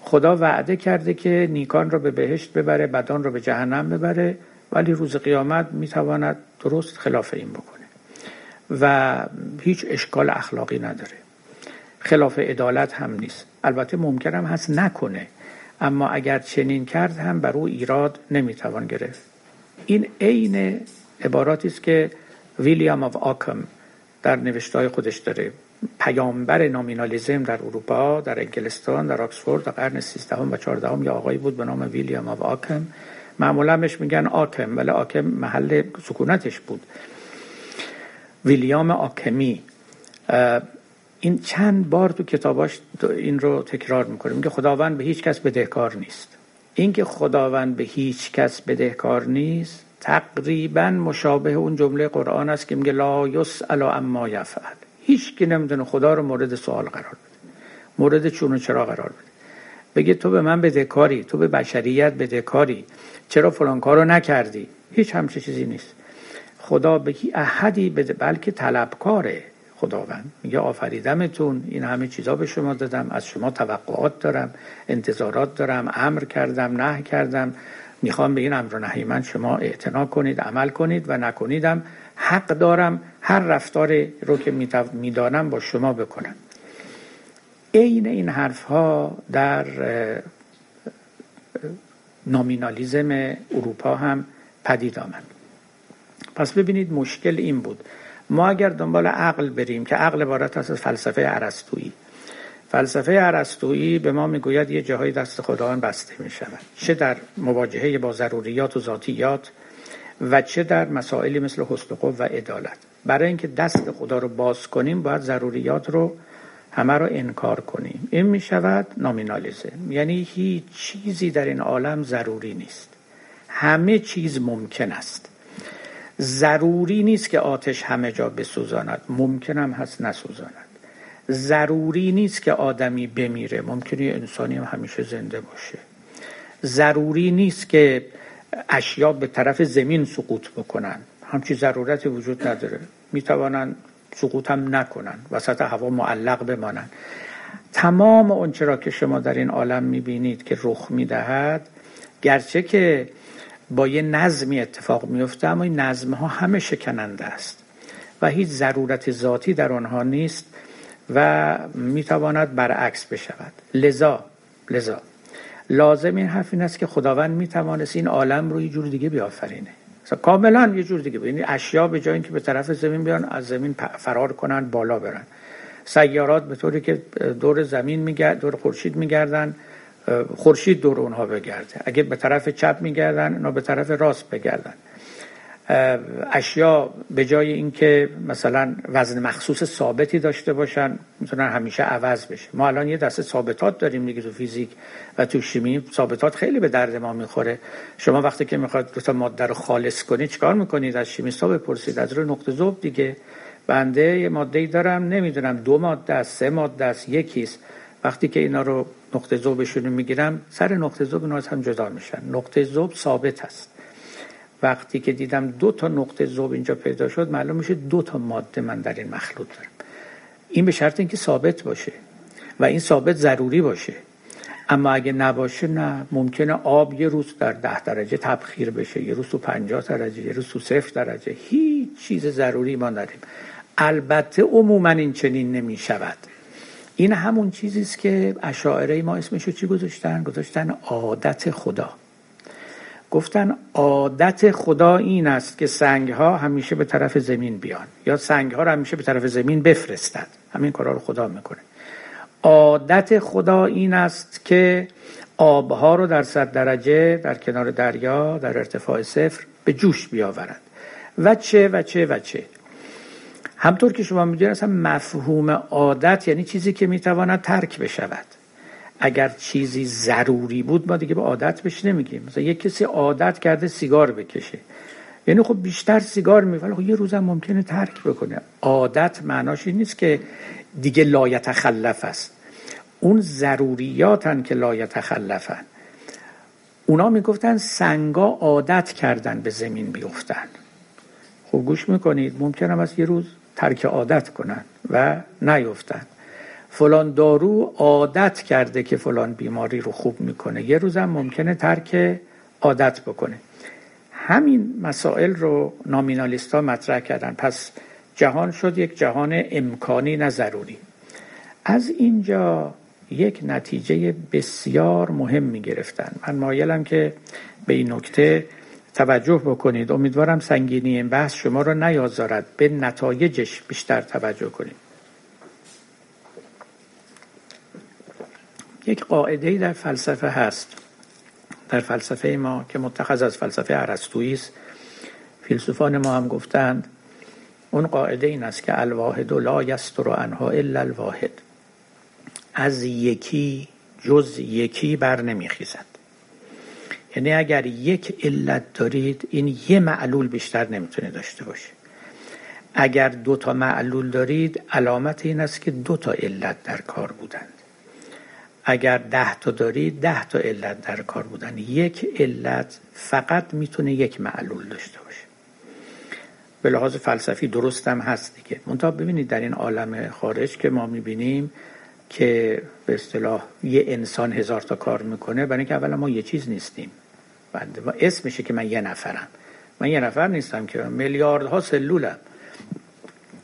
خدا وعده کرده که نیکان رو به بهشت ببره بدان رو به جهنم ببره ولی روز قیامت می‌تواند درست خلاف این بکنه. و هیچ اشکال اخلاقی نداره. خلاف عدالت هم نیست. البته ممکن هم هست نکنه. اما اگر چنین کرد هم بر او ایراد نمی‌توان گرفت. این عین عباراتی است که ویلیام آف آکم در نوشتهای خودش داره. پیامبر نامینالیزم در اروپا در انگلستان در آکسفورد در قرن 13 و 14 یا آقایی بود به نام ویلیام آف آکم. معمولا بهش میگن آکم ولی آکم محل سکونتش بود. ویلیام آکمی این چند بار تو کتاباش این رو تکرار می‌کنه. میگه خداوند به هیچ کس بدهکار نیست. اینکه خداوند به هیچ کس بدهکار نیست تقریبا مشابه اون جمله قرآن است که میگه لا یسأل اما یفعل. هیچ کی نمی‌دونه خدا رو مورد سوال قرار بده. مورد چون و چرا قرار بده. بگه تو به من بدهکاری تو به بشریت بدهکاری چرا فلان کارو نکردی؟ هیچ همچه چیزی نیست. خدا به احدی بده بلکه طلبکاره. خداوند میگه آفریدمتون این همه چیزا به شما دادم از شما توقعات دارم انتظارات دارم امر کردم نه کردم. می‌خوام به این امر و نهی من شما اعتنا کنید عمل کنید و نکنیدم. حق دارم هر رفتاری رو که می‌دانم با شما بکنم. عین این حرف ها در نامینالیزم اروپا هم پدید آمد. پس ببینید مشکل این بود. ما اگر دنبال عقل بریم که عقل عبارت است از فلسفه عرستویی فلسفه عرستویی به ما می‌گوید یه جاهای دست خداوند بسته می شود چه در مواجهه با ضروریات و ذاتیات و چه در مسائلی مثل حسن و عدالت. برای اینکه دست خدا رو باز کنیم باید ضروریات رو همه رو انکار کنیم. این می شود نامینالیزم یعنی هیچ چیزی در این عالم ضروری نیست. همه چیز ممکن است. ضروری نیست که آتش همه جا بسوزاند. ممکن هم هست نسوزاند. ضروری نیست که آدمی بمیره. ممکنه انسانی هم همیشه زنده باشه. ضروری نیست که اشیا به طرف زمین سقوط بکنن. همچی ضرورتی وجود نداره. می‌توانند سقوط هم نکنن وسط هوا معلق بمانند تمام اونچه را که شما در این عالم می‌بینید که رخ می‌دهد گرچه که با یه نظمی اتفاق میفته اما این نظم ها همه شکننده است و هیچ ضرورت ذاتی در آنها نیست و می‌تواند برعکس بشود. لذا لذا لازم این حرف این است که خداوند می‌توانست این عالم رو یه جور دیگه بیافرینه. کاملا یه جور دیگه یعنی اشیا به جای اینکه به طرف زمین بیان از زمین فرار کنن بالا برن. سیارات به طوری که دور زمین میگرد دور خورشید میگردن خورشید دور اونها بگرده. اگه به طرف چپ میگردن اونا به طرف راست بگردن. اشیا به جای اینکه مثلا وزن مخصوص ثابتی داشته باشن می‌تونن همیشه عوض بشه. ما الان یه دسته ثابتات داریم دیگه تو فیزیک و تو شیمی. ثابتات خیلی به درد ما می‌خوره. شما وقتی که می‌خواد دو تا ماده رو خالص کنید چیکار می‌کنید؟ از شیمیستا بپرسید از روی نقطه ذوب دیگه. بنده یه ماده ای دارم نمی‌دونم دو ماده است سه ماده است یکیست وقتی که اینا رو نقطه ذوبشون می‌گیرم سر نقطه ذوب اینا هم جدا میشن. نقطه ذوب ثابت هست وقتی که دیدم دو تا نقطه ذوب اینجا پیدا شد معلوم میشه دو تا ماده من در این مخلوط دارم. این به شرط اینکه ثابت باشه و این ثابت ضروری باشه. اما اگه نباشه نه. ممکنه آب یه روز در ده درجه تبخیر بشه یه روز تو پنجاه درجه یه روز تو صفر درجه. هیچ چیز ضروری ما نداریم. البته عموما این چنین نمی شود این همون چیزی است که اشاعره ما اسمشو چی گذاشتن؟ گذاشتن عادت خدا. گفتن عادت خدا این است که سنگ ها همیشه به طرف زمین بیان یا سنگ ها رو همیشه به طرف زمین بفرستد. همین کارا رو خدا می‌کنه. عادت خدا این است که آبها رو در صد درجه در کنار دریا در ارتفاع صفر به جوش بیاورد و چه و چه و چه. همطور که شما می‌دونید اصلا مفهوم عادت یعنی چیزی که می‌تواند ترک بشود. اگر چیزی ضروری بود ما دیگه به عادت بهش نمیگیم. مثلا یک کسی عادت کرده سیگار بکشه. یعنی خب بیشتر سیگار میفعله خب یه روزم ممکنه ترک بکنه. عادت معناش این نیست که دیگه لایتخلف است. اون ضروریاتن که لایتخلفن اونا می‌گفتن سنگا عادت کردن به زمین بیفتن. خب گوش می‌کنید ممکنم از یه روز ترک عادت کنن و نیفتن. فلان دارو عادت کرده که فلان بیماری رو خوب می‌کنه. یه روزم ممکنه ترک عادت بکنه. همین مسائل رو nominalist ا مطرح کردن. پس جهان شد یک جهان امکانی نه ضروری. از اینجا یک نتیجه بسیار مهم می گرفتن من مایلم که به این نکته توجه بکنید. امیدوارم سنگینی این بحث شما رو نیازارد. به نتایجش بیشتر توجه کنید یک قاعده در فلسفه هست. در فلسفه ما که متخذ از فلسفه ارسطویی است. فیلسوفان ما هم گفتند اون قاعده این است که الواحد لا یستر عنها الا الواحد. از یکی جز یکی بر نمیخیزد. یعنی اگر یک علت دارید این یه معلول بیشتر نمی‌تونه داشته باشه. اگر دو تا معلول دارید علامت این است که دو تا علت در کار بودند اگر ده تا دارید ده تا علت در کار بودن. یک علت فقط می‌تونه یک معلول داشته باشه. به لحاظ فلسفی درست هم هست دیگه. منتها ببینید در این عالم خارج که ما می‌بینیم که به اصطلاح یه انسان هزار تا کار می‌کنه برای اینکه اولا ما یه چیز نیستیم. بنده و اسمشه که من یه نفرم. من یه نفر نیستم که میلیاردها سلولم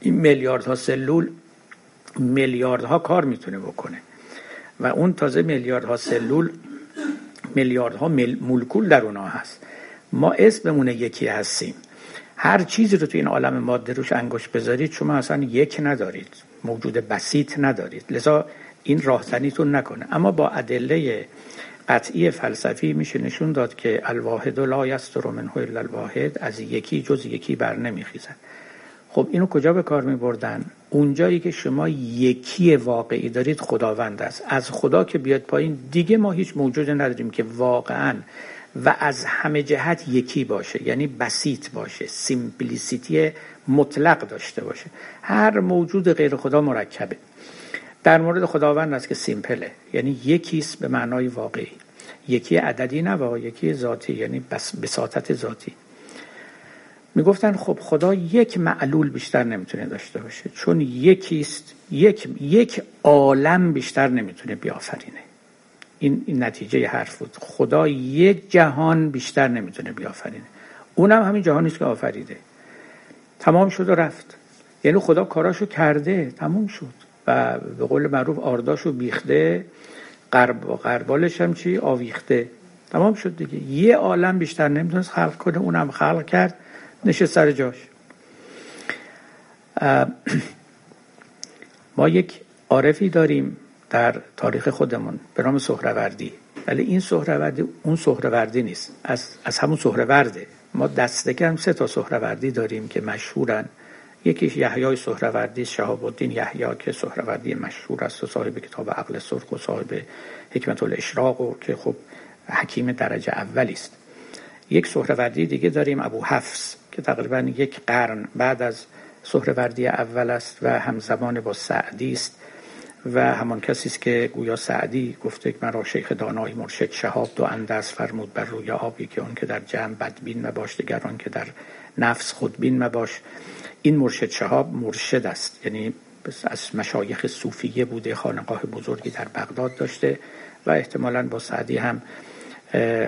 این میلیاردها سلول میلیاردها کار می‌تونه بکنه. و اون تازه میلیاردها سلول میلیاردها مولکول در اونها هست. ما اسممون یکی هستیم. هر چیزی رو تو این عالم ماده روش انگشت بذارید شما اصلا یک ندارید. موجود بسیط ندارید. لذا این راهزنیتون نکنه. اما با ادله قطعی فلسفی میشه نشون داد که الواحد لا یستر منه الا الواحد از یکی جز یکی بر نمیخیزد. خب اینو کجا به کار می بردن؟ اونجایی که شما یکی واقعی دارید خداوند است. از خدا که بیاد پایین دیگه ما هیچ موجود نداریم که واقعا و از همه جهت یکی باشه. یعنی بسیط باشه. سیمپلیسیتی مطلق داشته باشه. هر موجود غیر خدا مرکبه. در مورد خداوند است که سیمپله. یعنی یکیست به معنای واقعی. یکی عددی نه یکی ذاتی. یعنی بس بساطت ذاتی. می‌گفتن خب خدا یک معلول بیشتر نمی‌تونه داشته باشه. چون یکیست یک یک عالم بیشتر نمی‌تونه بیافرینه. این, این نتیجه حرف بود. خدا یک جهان بیشتر نمی‌تونه بیافرینه. اونم همین جهانی که آفریده. تمام شد و رفت. یعنی خدا کاراشو کرده تموم شد. و به قول معروف آرداشو بیخته قرب قربالش هم چی؟ آویخته. تمام شد دیگه. یه عالم بیشتر نمی‌تونست خلق کنه اونم خلق کرد. نشست سر جاش. ما یک عارفی داریم در تاریخ خودمون به نام سهروردی. ولی این سهروردی اون سهروردی نیست. از, از همون سهرورده. ما دسته کم سه تا سهروردی داریم که مشهورن. یکیش یحیای سهروردی شهاب الدین یحیی که سهروردی مشهور است و صاحب کتاب عقل سرخ و صاحب حکمت الاشراق و که خب حکیم درجه اولی است. یک سهروردی دیگه داریم ابو حفص که تقریبا یک قرن بعد از سهروردی اول است و همزمان با سعدی است و همان کسی است که گویا سعدی گفته که مرا شیخ دانای مرشد شهاب دو انداز فرمود بر روی آبی که اون که در جمع بدبین مباش دیگران که در نفس خودبین مباش. این مرشد شهاب مرشد است یعنی از مشایخ صوفیه بوده خانقاه بزرگی در بغداد داشته و احتمالا با سعدی هم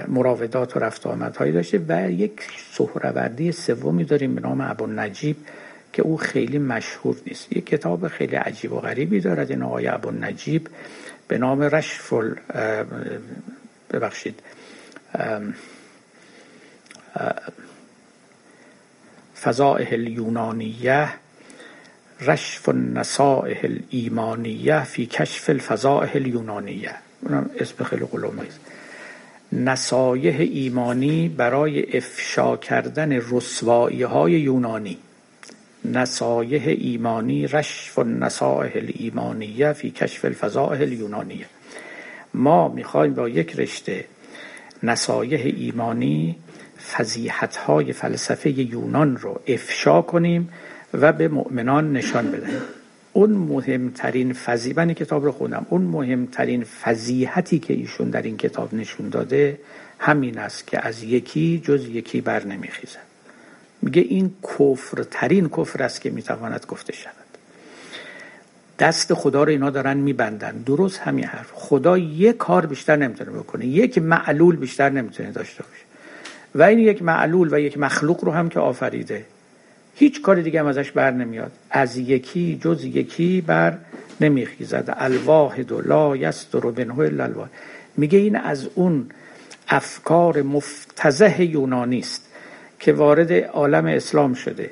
مراودات و رفت آمدهایی داشته و یک سهروردی سومی داریم به نام ابو نجیب که او خیلی مشهور نیست. یک کتاب خیلی عجیب و غریبی دارد این آقای ابو نجیب به نام رشفل ببخشید. فضائح الیونانیه رشف النصائح الایمانیه فی کشف الفضائح الیونانیه. اونم اسم خیلی قلومه است نصایح ایمانی برای افشا کردن رسوایی های یونانی. نصایح ایمانی رشف النصائح الایمانیه فی کشف الفضائح الیونانیه. ما می‌خوایم با یک رشته نصایح ایمانی فضیحت های فلسفه یونان رو افشا کنیم و به مؤمنان نشان بدهیم. اون مهمترین فضی من کتاب رو خوندم. اون مهمترین فضیحتی که ایشون در این کتاب نشون داده همین است که از یکی جز یکی بر نمیخیزد میگه این کفر ترین کفر است که می‌تواند گفته شود. دست خدا رو اینا دارن میبندن. درست همین حرف. خدا یک کار بیشتر نمی‌تونه بکنه. یک معلول بیشتر نمی‌تونه داشته باشه. و این یک معلول و یک مخلوق رو هم که آفریده. هیچ کار دیگه هم ازش بر نمیاد. از یکی جز یکی بر نمیخیزد. الواحد و لا یستر و بنه الا میگه این از اون افکار مفتزه یونانی است که وارد عالم اسلام شده.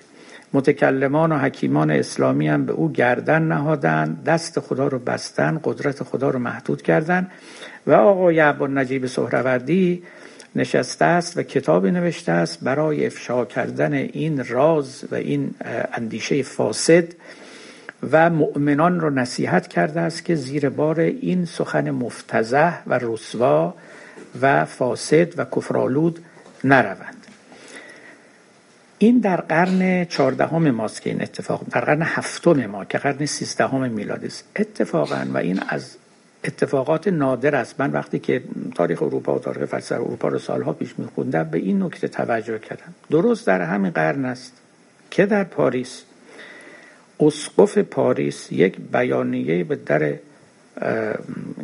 متکلمان و حکیمان اسلامی هم به او گردن نهادن دست خدا رو بستن قدرت خدا رو محدود کردن. و آقای عبا نجیب سهروردی نشسته است و کتابی نوشته است برای افشا کردن این راز و این اندیشه فاسد و مؤمنان رو نصیحت کرده است که زیر بار این سخن مفتزه و رسوا و فاسد و کفرالود نروند. این در قرن چهاردهم ماست که این اتفاق در قرن هفتم ما که قرن سیزدهم میلادی است. اتفاقا و این از اتفاقات نادر است. من وقتی که تاریخ اروپا و تاریخ فلسفه اروپا رو سالها پیش میخوندم به این نکته توجه کردم. درست در همین قرن است که در پاریس اسقف پاریس یک بیانیه به در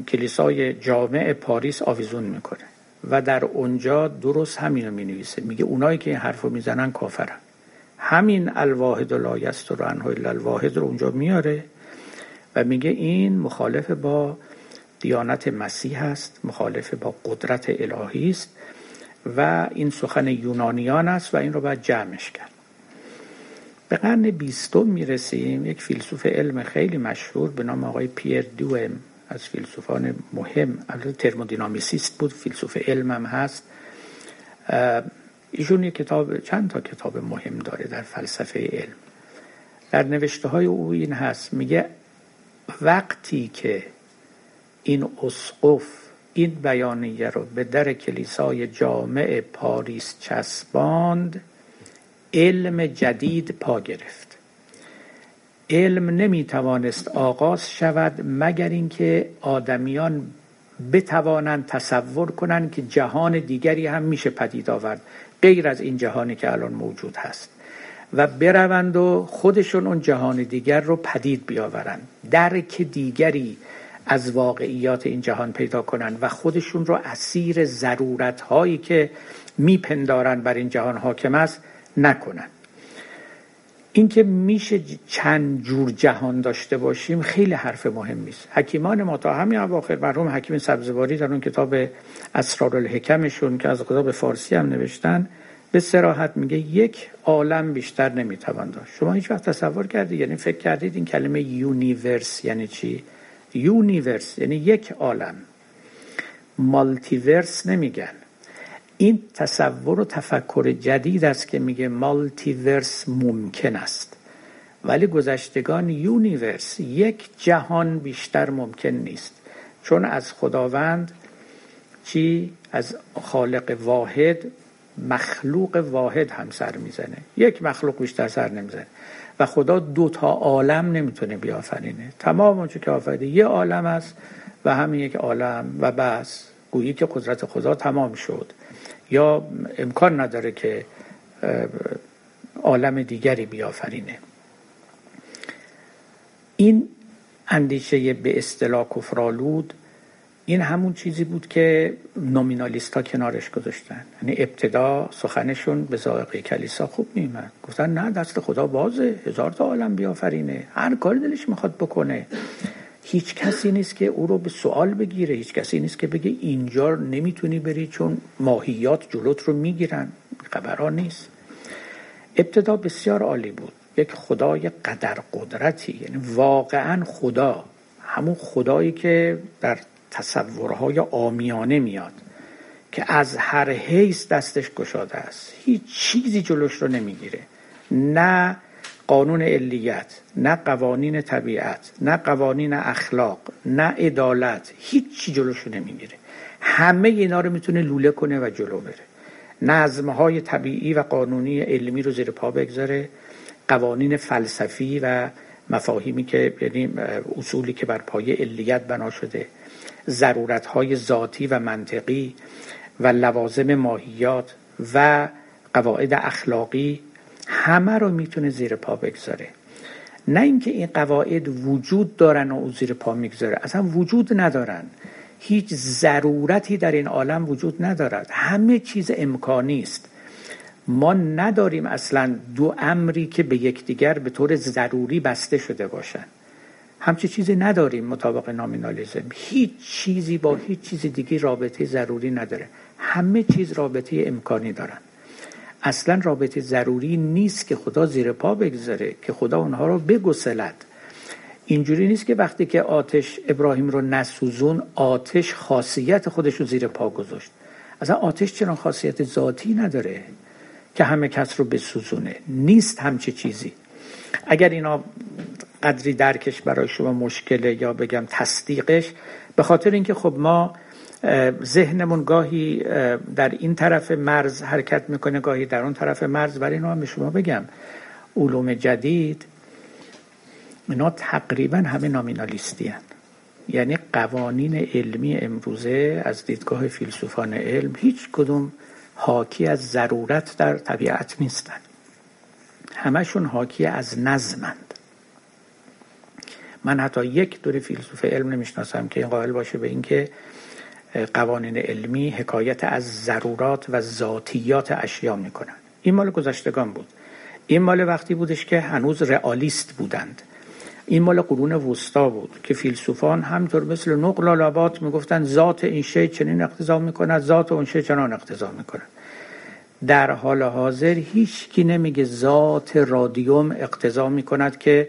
کلیسای جامع پاریس آویزون می‌کنه و در اونجا درست همین رو می نویسه میگه اونایی که این حرف رو می‌زنن کافرن. همین الواحد لا یصدر عنه الا الواحد رو اونجا میاره و میگه این مخالف با دیانت مسیح است مخالف با قدرت الهی است و این سخن یونانیان است و این رو باید جمعش کرد. به قرن بیستم می‌رسیم یک فیلسوف علم خیلی مشهور به نام آقای پیر دوئم از فیلسوفان مهم البته ترمودینامیسیست بود فیلسوف علمم هست. ایشون یک کتاب چند تا کتاب مهم داره در فلسفه علم. در نوشته های او این هست میگه وقتی که این اسقف این بیانیه رو به در کلیسای جامع پاریس چسباند علم جدید پا گرفت. علم نمی‌توانست آغاز شود مگر اینکه آدمیان بتوانند تصور کنند که جهان دیگری هم میشه پدید آورد غیر از این جهانی که الان موجود هست و بروند و خودشون اون جهان دیگر رو پدید بیاورند. درک دیگری از واقعیات این جهان پیدا کنند و خودشون رو اسیر ضرورت هایی که میپندارن بر این جهان حاکم است نکنند اینکه میشه چند جور جهان داشته باشیم خیلی حرف مهمی است حکیمان ما تا همین اواخر مرحوم حکیم سبزواری در اون کتاب اسرار الحکمشون که از قضا به فارسی هم نوشتن به صراحت میگه یک عالم بیشتر نمی‌توان داشت. شما هیچ وقت تصور کردید یعنی فکر کردید این کلمه universe یعنی چی؟ universe یعنی یک عالم. multiverse نمیگن. این تصور و تفکر جدید است که میگه مالتیورس ممکن است. ولی گذشتگان یونیورس یک جهان بیشتر ممکن نیست. چون از خداوند چی؟ از خالق واحد مخلوق واحد هم سر می‌زنه. یک مخلوق بیشتر سر نمی‌زنه. و خدا دو تا عالم نمی‌تونه بیافرینه. تمام اونچه که آفریده یه عالم است و همین یک عالم و بس. گویی که قدرت خدا تمام شد. یا امکان نداره که عالم دیگری بیافرینه. این اندیشه به اصطلاح کفرالود این همون چیزی بود که نومینالیست ها کنارش گذاشتن. یعنی ابتدا سخنشون به ذائقه کلیسا خوب میمد گفتن نه دست خدا بازه. هزار تا عالم بیافرینه. هر کاری دلش می‌خواد بکنه. هیچ کسی نیست که او رو به سوال بگیره. هیچ کسی نیست که بگه اینجا نمی‌تونی بری چون ماهیات جلوت رو می‌گیرن. خبرها نیست. ابتدا بسیار عالی بود. یک خدای قدر قدرتی. یعنی واقعا خدا. همون خدایی که در تصورهای آمیانه میاد که از هر حیث دستش گشاده است. هیچ چیزی جلوش رو نمی‌گیره. نه قانون علیت نه قوانین طبیعت نه قوانین اخلاق نه عدالت هیچی جلوش رو نمی‌گیره. همه اینا رو می‌تونه لوله کنه و جلو بره. نظمهای طبیعی و قانونی علمی رو زیر پا بگذاره. قوانین فلسفی و مفاهیمی که یعنی اصولی که بر پایه علیت بنا شده. ضرورت های ذاتی و منطقی و لوازم ماهیات و قواعد اخلاقی همه رو می‌تونه زیر پا بگذاره. نه اینکه این قواعد وجود دارن و زیر پا می‌گذاره اصلا وجود ندارن. هیچ ضرورتی در این عالم وجود ندارد. همه چیز امکانی است. ما نداریم اصلا دو امری که به یکدیگر به طور ضروری بسته شده باشند همچی چیزی نداریم مطابق نامینالیزم. هیچ چیزی با هیچ چیز دیگه رابطه ضروری نداره. همه چیز رابطه امکانی دارن. اصلا رابطه ضروری نیست که خدا زیر پا بگذاره که خدا اونها رو بگسلد. اینجوری نیست که وقتی که آتش ابراهیم رو نسوزون آتش خاصیت خودش رو زیر پا گذاشت. اصلا آتش چرا خاصیت ذاتی نداره که همه کس رو بسوزونه. نیست همچه چیزی. اگر اینا قدری درکش برای شما مشکله یا بگم تصدیقش به خاطر اینکه خب ما ذهنمون گاهی در این طرف مرز حرکت می‌کنه گاهی در اون طرف مرز برای اینا هم به شما بگم علوم جدید اینا تقریبا همه نامینالیستی هن. یعنی قوانین علمی امروزه از دیدگاه فیلسوفان علم هیچ کدوم حاکی از ضرورت در طبیعت نیستن همشون حاکی از نظمند. من حتی یک دور فیلسوف علم نمی‌شناسم که این قائل باشه به اینکه قوانین علمی حکایت از ضرورات و ذاتیات اشیا می‌کنن این مال گذشتگان بود. این مال وقتی بودش که هنوز رئالیست بودند. این مال قرون وسطا بود که فیلسوفان همطور مثل نقل آلابات می‌گفتن ذات این شی چنین اقتضا می‌کند ذات اون شی چنان اقتضا می‌کند. در حال حاضر هیچ کی نمیگه ذات رادیوم اقتضا می‌کند که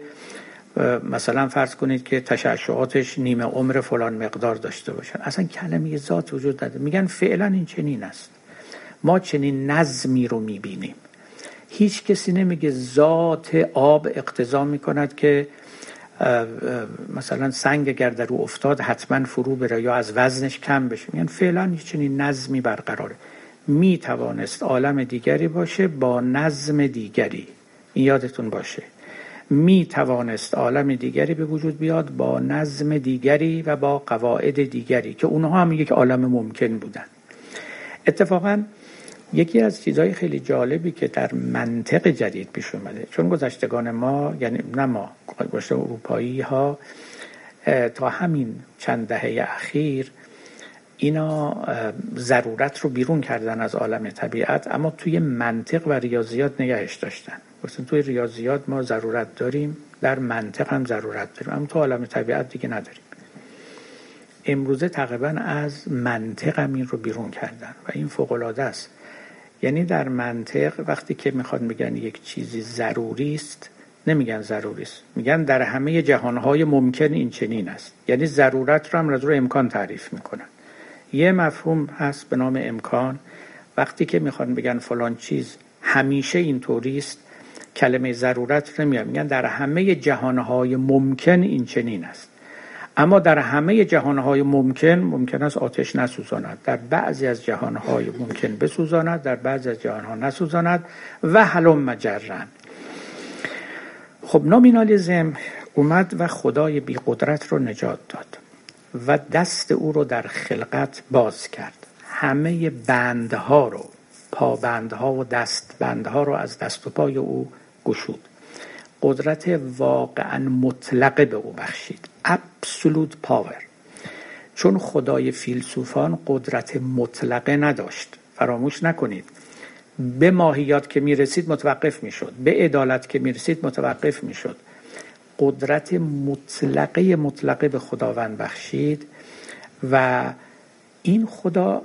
مثلا فرض کنید که تشعشعاتش نیمه عمر فلان مقدار داشته باشن. اصلا کلمه ذات وجود نداره. میگن فعلا این چنین است. ما چنین نظمی رو می‌بینیم. هیچ کسی نمیگه ذات آب اقتضا می‌کند که مثلا سنگ اگر در او افتاد حتما فرو بره یا از وزنش کم بشه. میگن فعلا چنین نظمی برقراره. می توانست عالم دیگری باشه با نظم دیگری. این یادتون باشه. می توانست عالم دیگری به وجود بیاد با نظم دیگری و با قواعد دیگری که اونها هم یک عالم ممکن بودن. اتفاقا یکی از چیزهای خیلی جالبی که در منطق جدید پیش اومده چون گذشتگان ما یعنی نه ما گذشته اروپایی ها تا همین چند دهه اخیر اینا ضرورت رو بیرون کردن از عالم طبیعت اما توی منطق و ریاضیات نگهش داشتن. گفتن توی ریاضیات ما ضرورت داریم در منطق هم ضرورت داریم اما تو عالم طبیعت دیگه نداریم. امروزه تقریبا از منطق هم این رو بیرون کردن و این فوق است. یعنی در منطق وقتی که می‌خواد میگن یک چیزی ضروری است نمیگن ضروری است. میگن در همه جهانهای ممکن این چنین است. یعنی ضرورت رو هم رو امکان تعریف می‌کنن. یه مفهوم هست به نام امکان. وقتی که می‌خوان بگن فلان چیز همیشه اینطوری است کلمه ضرورت رو میان میگن در همه جهانهای ممکن این چنین است. اما در همه جهانهای ممکن ممکن است آتش نسوزاند. در بعضی از جهانهای ممکن بسوزاند در بعضی از جهانها نسوزاند و حلم مجرن. خب نامینالیزم اومد و خدای بی قدرت رو نجات داد. و دست او رو در خلقت باز کرد. همه بندها رو پابندها و دستبندها رو از دست و پای او گشود. قدرت واقعا مطلقه به او بخشید. Absolute پاور چون خدای فیلسوفان قدرت مطلقه نداشت. فراموش نکنید. به ماهیات که می‌رسید متوقف می‌شد. به عدالت که می‌رسید متوقف می‌شد. قدرت مطلقه مطلقه به خداوند بخشید و این خدا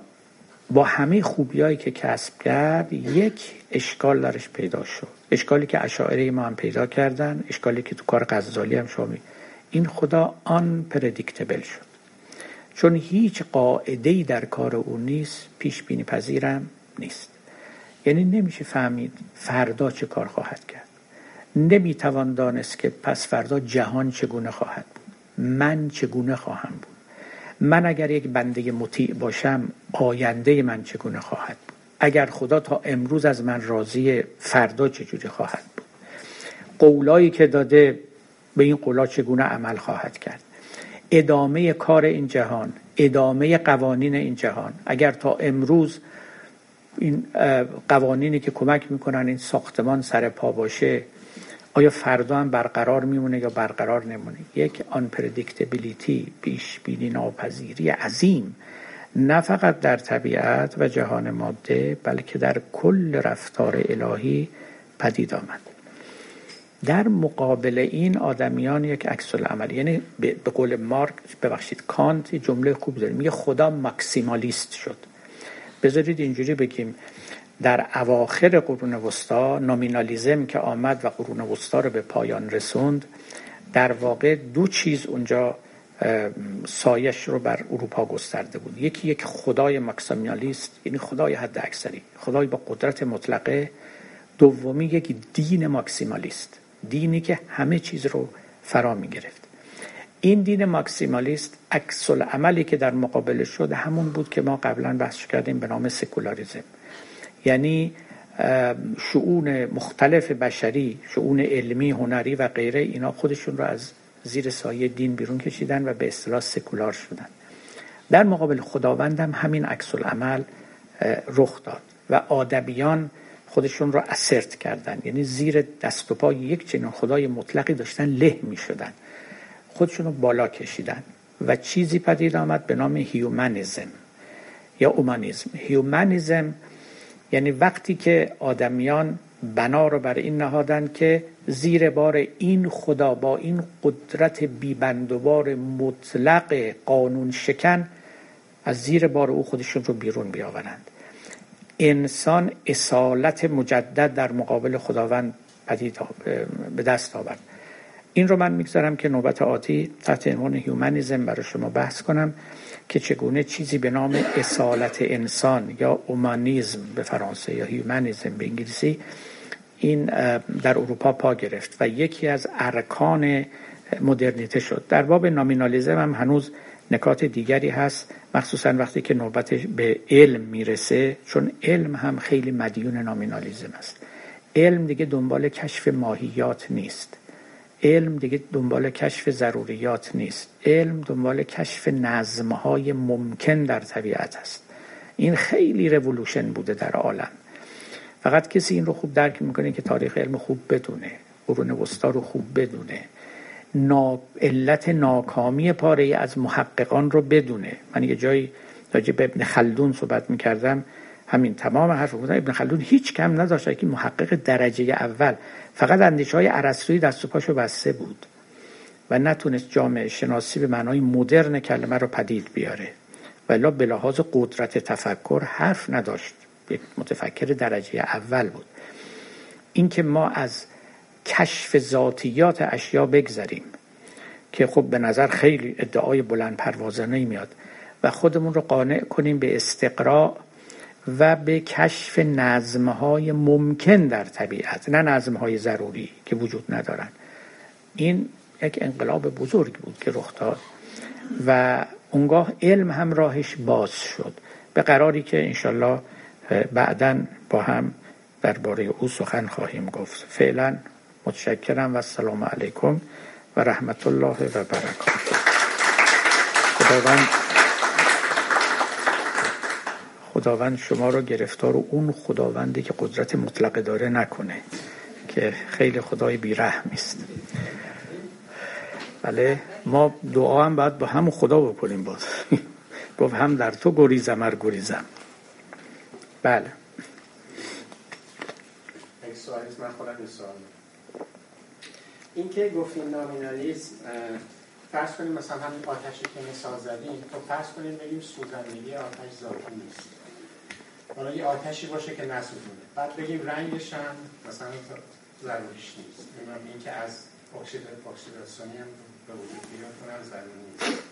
با همه خوبیایی که کسب کرد یک اشکال درش پیدا شد. اشکالی که اشاعره ما هم پیدا کردن اشکالی که تو کار غزالی هم شامی این خدا آن پردیکتبل شد. چون هیچ قاعده در کار او نیست پیش بینی پذیرم نیست. یعنی نمیشه فهمید فردا چه کار خواهد کرد. نمی‌توان دانست که پس فردا جهان چگونه خواهد بود. من چگونه خواهم بود؟ من اگر یک بنده مطیع باشم آینده من چگونه خواهد بود؟ اگر خدا تا امروز از من راضی فردا چجوری خواهد بود؟ قولایی که داده به این قولا چگونه عمل خواهد کرد؟ ادامه کار این جهان ادامه قوانین این جهان. اگر تا امروز این قوانینی که کمک می‌کنن این ساختمان سر پا باشه آیا فردا هم برقرار میمونه یا برقرار نمونه؟ یک آن پردیکتبیلیتی پیش بینی ناپذیری عظیم. نه فقط در طبیعت و جهان ماده بلکه در کل رفتار الهی پدید آمد. در مقابل این آدمیان یک عکس عمل یعنی به قول مارک ببخشید کانت جمله خوب داره میگه خدا ماکسیمالیست شد. بذارید اینجوری بگیم. در اواخر قرون وسطا نومینالیزم که آمد و قرون وسطا رو به پایان رسوند در واقع دو چیز اونجا سایش رو بر اروپا گسترده بود. یکی یک خدای ماکسیمالیست یعنی خدای حد اکثری خدای با قدرت مطلقه. دومی یک دین ماکسیمالیست دینی که همه چیز رو فرا می گرفت. این دین ماکسیمالیست عکس عملی که در مقابل شد همون بود که ما قبلا بحث کردیم به نام سکولاریزم. یعنی شعون مختلف بشری شعون علمی هنری و غیره اینا خودشون رو از زیر سایه دین بیرون کشیدن و به اصطلاح سکولار شدن. در مقابل خداوند هم همین عکس عمل رخ داد و آدمیان خودشون رو اسرت کردن. یعنی زیر دست و پای یک چنین خدای مطلقی داشتن له می شدن خودشون رو بالا کشیدن و چیزی پدید آمد به نام هیومنیزم. یا اومانیزم. humanism یعنی وقتی که آدمیان بنا رو بر این نهادن که زیر بار این خدا با این قدرت بیبندوبار مطلق قانون شکن از زیر بار او خودشون رو بیرون بیاورند. انسان اصالت مجدد در مقابل خداوند پدید به دست آورد. این رو من می‌گذارم که نوبت آتی تحت عنوان humanism برای شما بحث کنم. که چگونه چیزی به نام اصالت انسان یا اومانیزم به فرانسه یا humanism به انگلیسی این در اروپا پا گرفت و یکی از ارکان مدرنیته شد. در باب nominalism هم هنوز نکات دیگری هست مخصوصا وقتی که نوبت به علم می‌رسه چون علم هم خیلی مدیون nominalism است. علم دیگه دنبال کشف ماهیات نیست. علم دیگه دنبال کشف ضروریات نیست. علم دنبال کشف نظمهای ممکن در طبیعت است. این خیلی رولوشن بوده در عالم. فقط کسی این رو خوب درک می‌کنه که تاریخ علم خوب بدونه قرون وسطا رو خوب بدونه. نا... علت ناکامی پاره از محققان رو بدونه. من یه جایی راجع به ابن خلدون صحبت می‌کردم. همین تمام حرف بودن ابن خلدون هیچ کم نداشت که محقق درجه اول فقط اندیشه های عرستوی دست و پاشو بسته بود و نتونست جامعه شناسی به معنای مدرن کلمه رو پدید بیاره. ولی به لحاظ قدرت تفکر حرف نداشت. یک متفکر درجه اول بود. اینکه ما از کشف ذاتیات اشیا بگذریم که خب به نظر خیلی ادعای بلند پروازانه میاد و خودمون رو قانع کنیم به استقراء و به کشف نظمهای ممکن در طبیعت نه نظمهای ضروری که وجود ندارن. این یک انقلاب بزرگ بود که رخ داد و اونگاه علم هم راهش باز شد. به قراری که انشالله بعدا با هم درباره او سخن خواهیم گفت. فعلا متشکرم و السلام علیکم و رحمت الله و برکاته. خداوند خداوند شما رو گرفتار و اون خداوندی که قدرت مطلقه داره نکنه که خیلی خدای بیرحمی است بله ما دعا هم باید با همون خدا بکنیم باز. گفت هم در تو گریزم ار گریزم. بله. این که گفتیم نامینالیسم فرض کنیم مثلا همین آتشی که مثال خب فرض کنیم بگیم سوزندگی آتش ذاتی نیست. حالا یه آتشی باشه که نسوزونه. بعد بگیم رنگش هم مثلا ضروریش نیست. این که از اکسید اکسیداسیونی هم به وجود بیاد اونم ضروری نیست.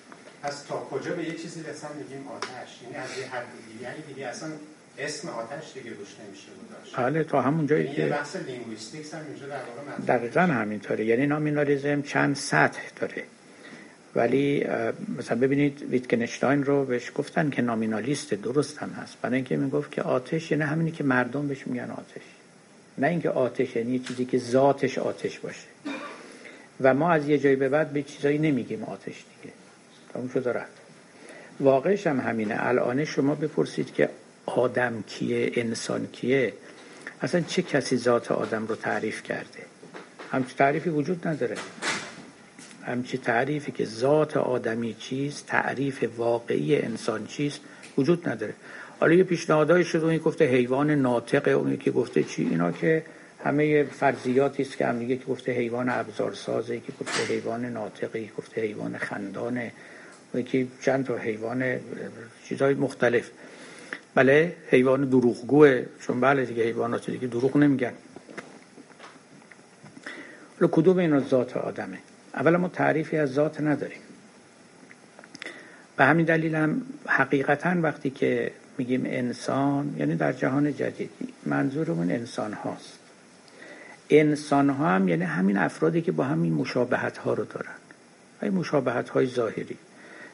پس تا کجا به یه چیزی رسن میگیم آتش. یعنی از یه حد دیگه. یعنی دیگه اصلا اسم آتش دیگه روش نمیشه گذاشت. بله تا همون جایی یعنی که بحث linguistics هم اینجا در واقع دقیقا همینطوره. یعنی nominalism چند سطح داره؟ ولی مثلا ببینید ویتکنشتاین رو بهش گفتن که نامینالیست درست هم هست. برای اینکه می‌گفت که آتش یعنی همینی که مردم بهش میگن آتش. نه اینکه آتش یعنی چیزی که ذاتش آتش باشه. و ما از یه جایی به بعد به چیزایی نمیگیم آتش دیگه. اون شده رفت. واقعش هم همینه. الان شما بپرسید که آدم کیه انسان کیه؟ اصلا چه کسی ذات آدم رو تعریف کرده؟ همچی تعریفی وجود نداره. همچی تعریفی که ذات آدمی چیست تعریف واقعی انسان چیست وجود نداره. حالا یه پیشنهادای شده اون گفته حیوان ناطقه اون که گفته چی؟ اینا که همه فرضیاتی است که هم که گفته حیوان ابزارسازه که گفته حیوان ناطقه گفته حیوان خندانه که چند تا حیوان چیزهای مختلف. بله حیوان دروغگوه چون بله دیگه حیوانات دیگه دروغ نمیگن. کدوم اینا ذات آدمه؟ اولا ما تعریفی از ذات نداریم. به همین دلیل هم حقیقتا وقتی که میگیم انسان یعنی در جهان جدید منظورمون انسان هاست انسان ها هم یعنی همین افرادی که با همین مشابهت ها رو دارن. این مشابهت های ظاهری.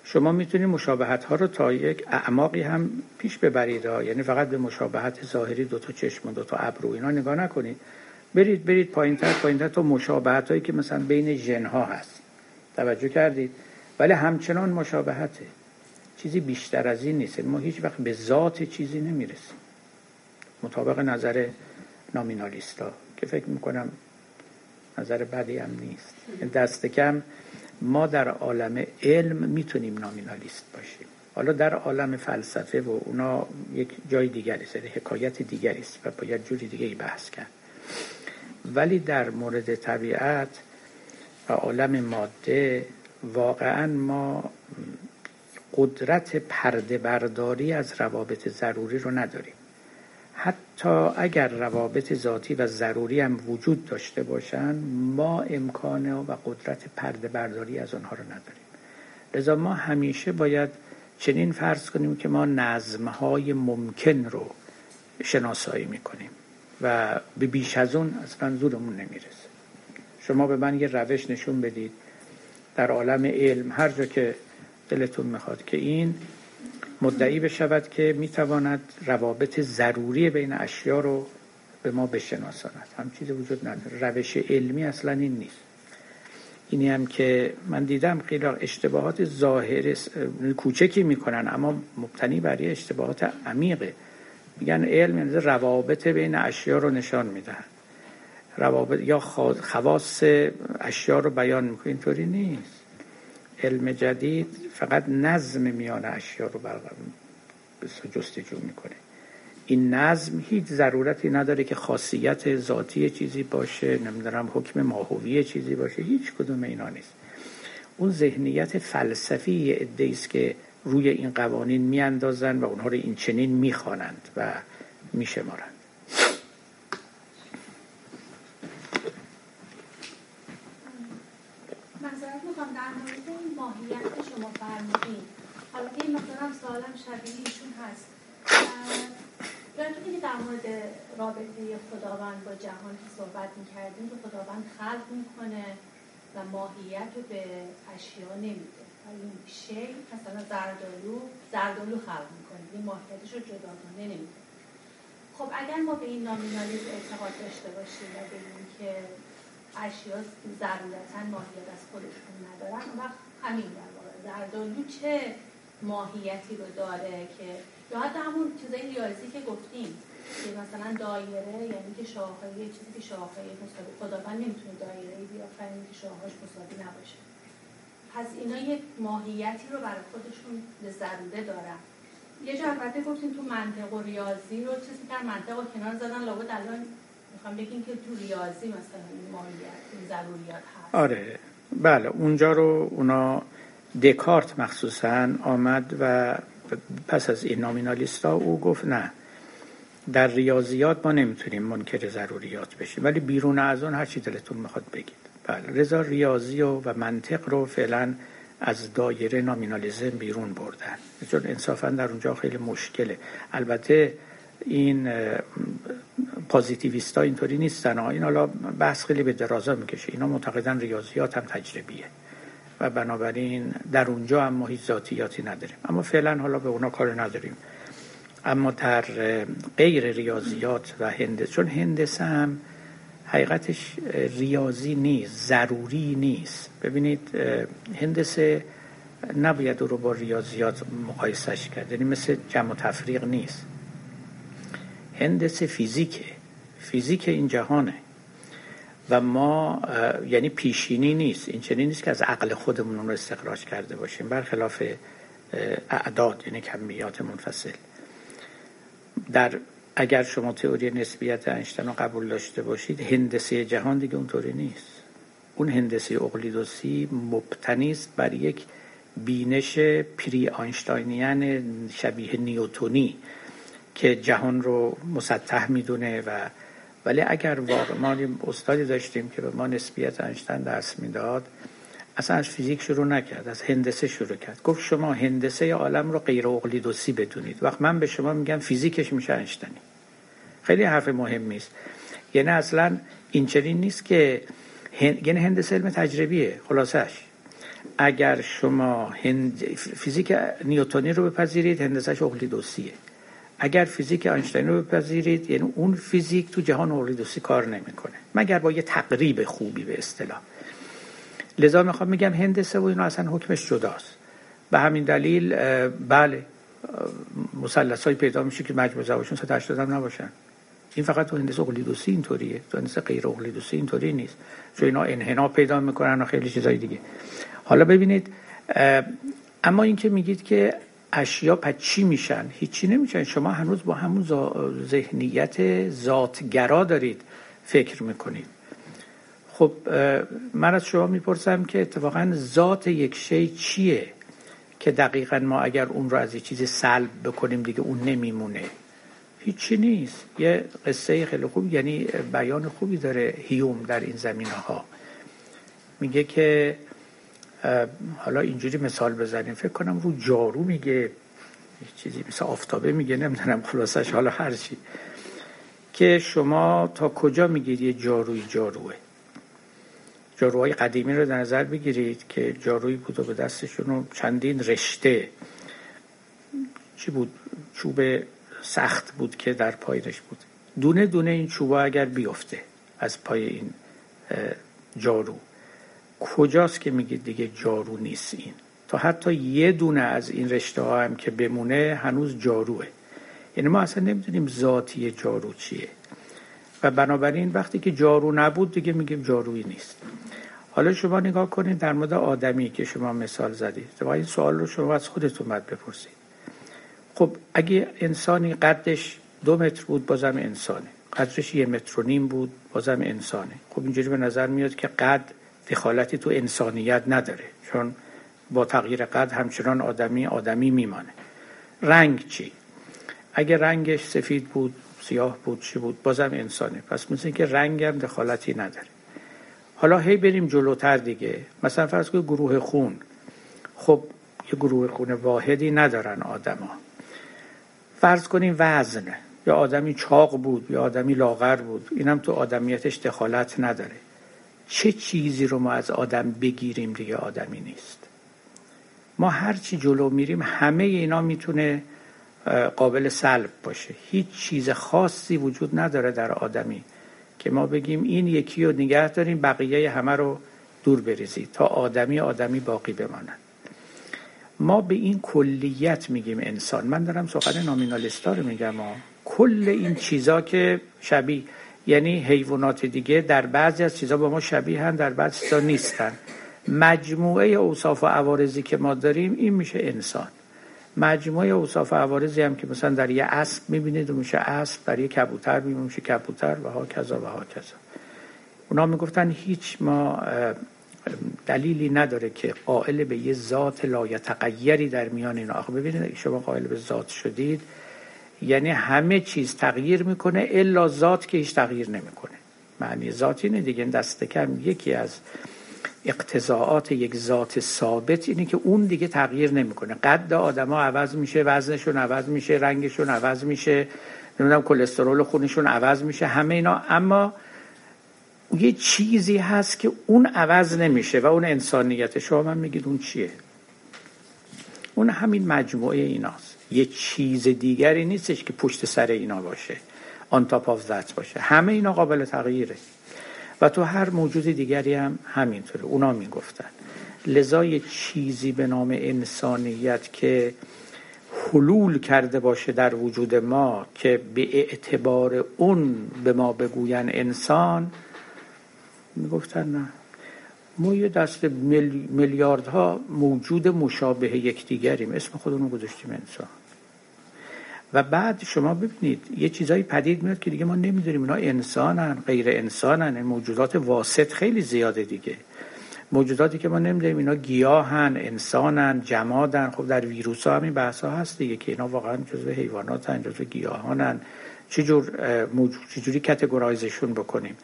شما می‌تونید مشابهت ها رو تا یک اعماقی هم پیش ببرید یعنی فقط به مشابهت ظاهری دو تا چشم و دو تا ابرو اینا نگاه نکنید. برید برید پایینتر پایینتر تا مشابهت هایی که مثلا بین ژن ها هست. توجه کردید؟ ولی همچنان مشابهته. چیزی بیشتر از این نیست. ما هیچ وقت به ذات چیزی نمی‌رسیم. مطابق نظر نامینالیستا که فکر می‌کنم نظر بدی هم نیست. دست کم. ما در عالم علم می‌تونیم نامینالیست باشیم. حالا در عالم فلسفه و اونا یک جای دیگری است حکایت دیگری است و باید جوری دیگه بحث کرد. ولی در مورد طبیعت و عالم ماده واقعا ما قدرت پرده برداری از روابط ضروری رو نداریم. حتی اگر روابط ذاتی و ضروری هم وجود داشته باشن ما امکان و قدرت پرده برداری از آنها رو نداریم. لذا ما همیشه باید چنین فرض کنیم که ما نظمهای ممکن رو شناسایی می‌کنیم. و به بیش از اون اصلا زورمون نمی‌رسه. شما به من یه روش نشون بدید در عالم علم هر جا که دلتون می‌خواد که این مدعی بشود که می‌تواند روابط ضروری بین اشیا رو به ما بشناساند. هم چیزی وجود نداره. روش علمی اصلا این نیست. اینی هم که من دیدم خیلی اشتباهات ظاهر کوچکی می‌کنن اما مبتنی بر اشتباهات عمیقه. میگن علم یعنی روابط بین اشیا رو نشان می‌دهن روابط یا خواص اشیا رو بیان می‌کنه. اینطوری نیست. علم جدید فقط نظم میان اشیا رو جستجو می‌کنه. این نظم هیچ ضرورتی نداره که خاصیت ذاتی چیزی باشه نمی‌دونم حکم ماهوی چیزی باشه. هیچ کدوم اینا نیست. اون ذهنیت فلسفی ادهی که روی این قوانین میاندازن و اونها رو این چنین می‌خوانند و میشمارند. حالا این مقدارم سوالم شبیه ایشون هست. که در مورد رابطه خداوند با جهان که صحبت می‌کردیم که خداوند خلق می‌کنه. و ماهیت رو به اشیا نمیده. این شی مثلا زردالو زردالو خلق می‌کنه. این ماهیتش رو جداگانه نمیده. خب اگر ما به این نامینالیز اعتقاد داشته باشیم و این که اشیا ضرورتا ماهیت از خودشون ندارن اون وقت همین در واقع. زردالو چه ماهیتی رو داره که یا حتی همون چیزای ریاضی که گفتیم مثلا دایره یعنی که شاخه چیزی که شاخه مساوی خداوند نمی‌تونه دایره بیافرینه که شاخهاش مساوی نباشه. پس اینا یک ماهیتی رو برای خودشون ضروره دارن. یه جا البته گفتیم تو منطق و ریاضی رو چیزی در منطق و کنار زدن لابد الان می‌خوام بگیم که تو ریاضی مثلا این ماهیت این ضروریات هست. آره. بله اونجا رو اونا دکارت مخصوصا آمد و پس از این نامینالیست ها او گفت نه. در ریاضیات ما نمی‌تونیم منکر ضروریات بشیم. ولی بیرون از اون هر چی دلتون می‌خواد بگید. بله رضا ریاضی و, و منطق رو فعلا از دایره نامینالیزم بیرون بردن. چون انصافا در اونجا خیلی مشکله. البته این پازیتیویست اینطوری نیستن. این حالا بحث خیلی به درازا می‌کشه. اینا معتقدن ریاضیات هم تجربیه. و بنابراین در اونجا هم هیچ ذاتیاتی نداریم. اما فعلا حالا به اونا کار نداریم. اما در غیر ریاضیات و هندسه چون هندسه هم حقیقتش ریاضی نیست ضروری نیست. ببینید هندسه نباید رو با ریاضیات مقایسش کرد یعنی مثل جمع و تفریق نیست. هندسه فیزیکه. فیزیک این جهانه. و ما یعنی پیشینی نیست. این چنین نیست که از عقل خودمون رو استخراج کرده باشیم. برخلاف اعداد یعنی کمیات منفصل. در اگر شما تئوری نسبیت اینشتین رو قبول داشته باشید هندسه جهان دیگه اونطوری نیست. اون هندسه اقلیدوسی مبتنی است بر یک بینش پری آینشتاینیان شبیه نیوتونی که جهان رو مسطح می‌دونه و ولی اگر واقع ما استادی داشتیم که به ما نسبیت اینشتین درس می‌داد اصلا از فیزیک شروع نکرد از هندسه شروع کرد. گفت شما هندسه عالم رو غیر اقلیدوسی بدونید. وقت من به شما میگم فیزیکش میشه اینشتینی. خیلی حرف مهمی است یعنی اصلا این چنین نیست که یعنی هندسه علم تجربیه خلاصش اگر شما هند... فیزیک نیوتونی رو بپذیرید هندسهش اقلیدوسیه. اگر فیزیک آینشتین رو بپذیرید یعنی اون فیزیک تو جهان اقلیدوسی کار نمی‌کنه. مگر با یه تقریب خوبی به اصطلاح. لذا می‌خوام میگم هندسه و اینو اصلا حکمش جداست. به همین دلیل بله مثلث های پیدا میشه که مجموع زواشون 180 هم نباشن. این فقط تو هندسه اقلیدوسی اینطوریه. تو هندسه غیر اقلیدوسی اینطوری نیست. چون اینا انحنا پیدا می‌کنن و خیلی چیزای دیگه. حالا ببینید اما اینکه میگید که اشیا پس چی میشن؟ هیچی نمیشن. شما هنوز با همون ذهنیت ذاتگرا دارید فکر می‌کنید. خب من از شما می‌پرسم که اتفاقا ذات یک شی چیه که دقیقا ما اگر اون رو از یه چیزی سلب بکنیم دیگه اون نمیمونه؟ هیچی نیست. یه قصه خیلی خوب یعنی بیان خوبی داره هیوم در این زمینه ها میگه که حالا اینجوری مثال بزنیم. فکر کنم رو جارو میگه چیزی مثل آفتابه میگه نمی‌دونم خلاصش حالا هرچی که شما تا کجا میگید یه جاروی جاروه؟ جاروهای قدیمی رو در نظر بگیرید که جاروی بود و به دستشون چندین رشته چی بود؟ چوب سخت بود که در پایش بود. دونه دونه این چوبا اگر بیفته از پای این جارو. کجاست که میگید دیگه جارو نیست این؟ تا حتی یه دونه از این رشته ها هم که بمونه هنوز جاروه. یعنی ما اصلا نمی‌دونیم ذاتی جارو چیه. و بنابراین وقتی که جارو نبود دیگه میگیم جارویی نیست. حالا شما نگاه کنید در مورد آدمی که شما مثال زدید. و این سوال رو شما از خودتون باید بپرسید. خب اگه انسانی قدش دو متر بود بازم انسانه. قدرش یه متر و نیم بود بازم انسانه. خب اینجوری به نظر میاد که قد دخالتی تو انسانیت نداره. چون با تغییر قد همچنان آدمی آدمی میمانه. رنگ چی؟ اگه رنگش سفید بود سیاه بود چی بود بازم انسانه. پس مثل که رنگ هم دخالتی نداره. حالا هی بریم جلوتر دیگه. مثلا فرض کنید گروه خون. خب یه گروه خون واحدی ندارن آدما. فرض کنیم وزن. یا آدمی چاق بود یا آدمی لاغر بود. اینم تو آدمیتش دخالت نداره. چه چیزی رو ما از آدم بگیریم دیگه آدمی نیست. ما هرچی جلو میریم همه اینا می‌تونه قابل سلب باشه. هیچ چیز خاصی وجود نداره در آدمی که ما بگیم این یکی رو نگه داریم بقیه همه رو دور بریزید تا آدمی آدمی باقی بمانند ما به این کلیت میگیم انسان. من دارم سخن نامینالیستا رو میگم ما کل این چیزا که شبیه یعنی حیوانات دیگه در بعضی از چیزا با ما شبیه هن در بعضی چیزا نیستن. مجموعه اوصاف و عوارضی که ما داریم این میشه انسان. مجموعه اوصاف عوارضی هم که مثلا در یه اسب می‌بینید و میشه اسب در یه کبوتر می‌بینید میشه کبوتر و ها کذا و ها کذا. اونا می‌گفتن هیچ ما دلیلی نداره که قائل به یه ذات لایتغیری در میان اینا. آخه ببینید شما قائل به ذات شدید یعنی همه چیز تغییر می‌کنه الا ذات که هیچ تغییر نمی‌کنه. معنی ذات اینه دیگه دست کم یکی از اقتضاعات یک ذات ثابت اینه که اون دیگه تغییر نمی‌کنه. قد آدما عوض میشه وزنشون عوض میشه رنگشون عوض میشه نمی‌دونم کلسترول خونشون عوض میشه همه اینا. اما یه چیزی هست که اون عوض نمیشه و اون انسانیت. شما من میگید اون چیه؟ اون همین مجموعه ایناست. یه چیز دیگری نیستش که پشت سر اینا باشه. آن تاپ آف ذات باشه. همه اینا قابل تغییره. و تو هر موجود دیگری هم همینطوره. اونا می‌گفتن. لذا یه چیزی به نام انسانیت که حلول کرده باشه در وجود ما که به اعتبار اون به ما بگوین انسان می‌گفتن نه. ما یه دست میلیاردها موجود مشابه یکدیگریم. اسم خودمون گذاشتیم انسان. و بعد شما ببینید یه چیزایی پدید میاد که دیگه ما نمی‌دونیم اینا انسانن غیر انسانن موجودات واسط خیلی زیاده دیگه. موجوداتی که ما نمی‌دونیم اینا گیاهن انسانن جمادن. خب در ویروس ها همین بحث ها هست دیگه که اینا واقعا جزو حیواناتن جزو گیاهانن. چجور چجوری کتگورایزشون بکنیم؟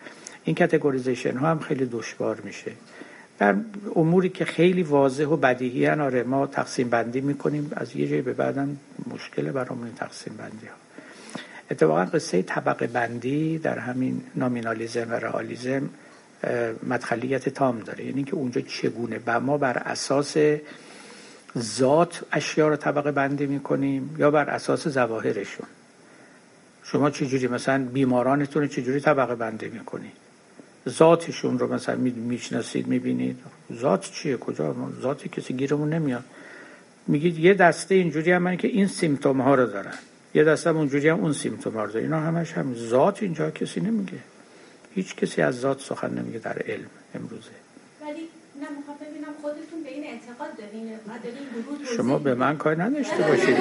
این کتگوریزیشن ها هم خیلی دشوار میشه. در اموری که خیلی واضح و بدیهی هن آره ما تقسیم بندی می‌کنیم. از یه جایی به بعدم مشکل برامون تقسیم بندی ها. اتفاقا قصه طبقه بندی در همین نامینالیزم و رئالیزم مدخلیت تام داره. یعنی که اونجا چگونه و ما بر اساس ذات اشیا رو طبقه بندی می‌کنیم یا بر اساس زواهرشون شما چجوری مثلا بیمارانتون چجوری طبقه بندی می‌کنید ذاتشون رو مثلا می‌شناسید می‌بینید. ذات چیه؟ کجا؟ ذات کسی گیرمون نمیاد. میگید یه دسته اینجوری هم که این سیمتوم ها رو دارن. یه دسته هم اونجوری هم اون سیمتوم ها رو دارن. اینا همش هم ذات اینجا کسی نمیگه. هیچ کسی از ذات سخن نمیگه در علم امروزه. ولی نه ببینم خودتون به این اعتقاد دارین شما به من کار نداشته باشید.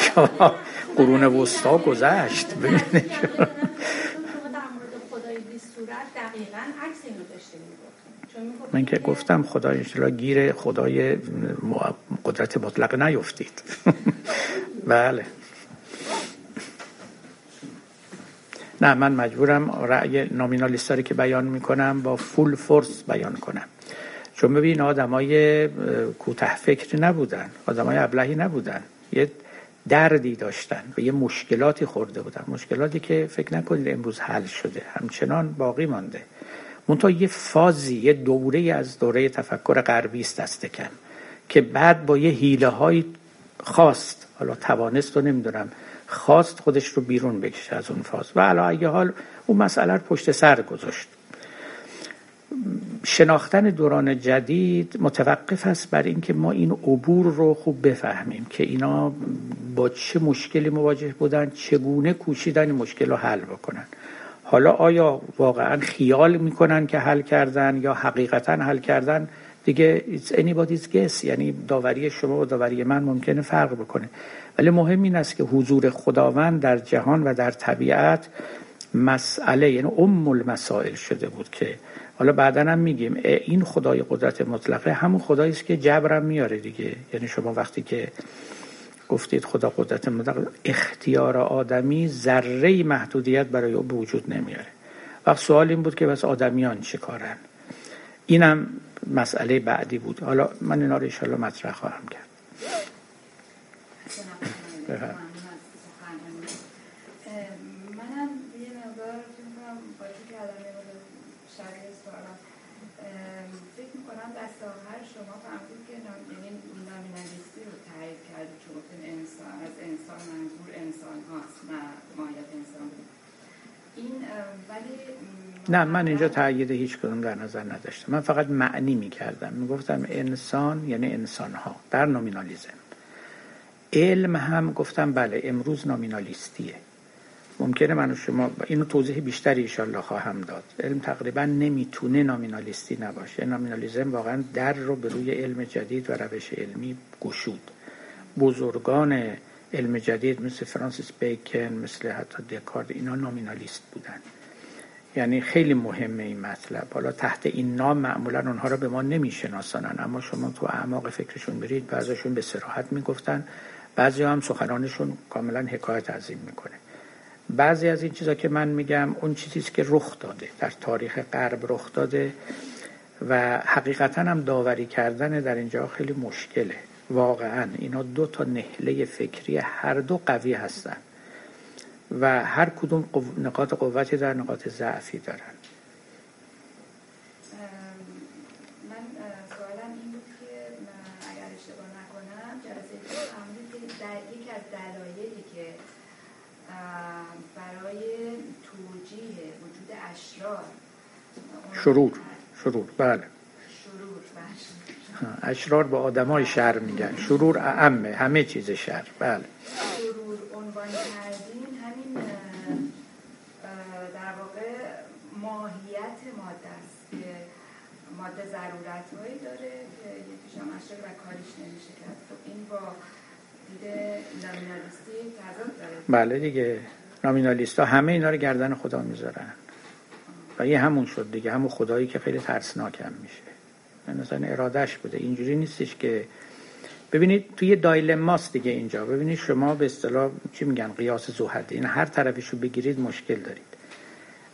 شما قرون وسطا گذشت. ببینید. من که گفتم خدا انشالله گیر خدای قدرت مطلق نیفتید. بله. نه من مجبورم رأی نامینالیستاری که بیان می‌کنم با فول فورس بیان کنم. چون ببین آدمای کوته فکر نبودن. آدمای ابلهی نبودن. یه دردی داشتن و یه مشکلاتی خورده بودن. مشکلاتی که فکر نکنید امروز حل شده. همچنان باقی مانده. منتها یه فازی یه دوره از دوره تفکر غربی است دست کم که بعد با یه حیله های خواست حالا توانست رو نمی‌دونم خواست خودش رو بیرون بکشه از اون فاز. و علا حال اون مسئله رو پشت سر گذاشت. شناختن دوران جدید متوقف است بر اینکه ما این عبور رو خوب بفهمیم که اینا با چه مشکلی مواجه بودن چگونه کوشیدن مشکل رو حل بکنن. حالا آیا واقعا خیال می‌کنن که حل کردن یا حقیقتا حل کردن؟ دیگه it's anybody's guess. یعنی داوری شما و داوری من ممکنه فرق بکنه. ولی مهم این است که حضور خداوند در جهان و در طبیعت مسئله یعنی ام المسائل شده بود که حالا بعدا هم میگیم این خدای قدرت مطلقه همون خدایی است که جبرم میاره دیگه. یعنی شما وقتی که گفتید خدا قدرت مطلق اختیار آدمی ذره محدودیت برای او به وجود نمیاره. وقت سوال این بود که بس آدمیان چه کارن؟ اینم مسئله بعدی بود. حالا من اینا رو ایشالا مطرح خواهم کرد. نه من اینجا تأیید هیچ کدوم در نظر نداشتم. من فقط معنی می کردم می گفتم انسان یعنی انسان ها در نومینالیزم. علم هم گفتم بله امروز نامینالیستیه ممکنه من شما اینو توضیح بیشتری ایشالله خواهم داد. علم تقریبا نمی‌تونه نامینالیستی نباشه. نامینالیزم واقعا در رو به روی علم جدید و روش علمی گشود. بزرگان علم جدید مثل فرانسیس بیکن مثل حتی دکارد اینا نامینالیست بودن. یعنی خیلی مهمه این مطلب. حالا تحت این نام معمولا اونها رو به ما نمیشناسانن اما شما تو اعماق فکرشون برید بعضیشون به سراحت می‌گفتن بعضی هم سخنانشون کاملا حکایت از این می‌کنه. بعضی از این چیزا که من میگم اون چیزی که رخ داده در تاریخ غرب رخ داده و حقیقتا هم داوری کردن در اینجا خیلی مشکله. واقعا اینا دو تا نهله فکری هر دو قوی هستن و هر کدوم نقاط قوتی در نقاط ضعفی دارن شرور شرور بله. اشرار با آدمای شر میگن. شرور اعمه همه چیز شر. بله. شرور عنوان ماده ضرورت هایی داره که یکیش هم و کاریش نمیشه کرد. خب این با دیده نامینالیستی تضاد داره. بله دیگه. نامینالیست ها همه اینا رو گردن خدا می‌ذارن. و یه همون شد دیگه. همون خدایی که خیلی ترسناکم میشه. مثلا ارادش بوده. اینجوری نیستش که ببینید توی دایلماست دیگه اینجا. ببینید شما به اصطلاح چی میگن؟ قیاس زوحده این هر طرفشو بگیرید مشکل دارید.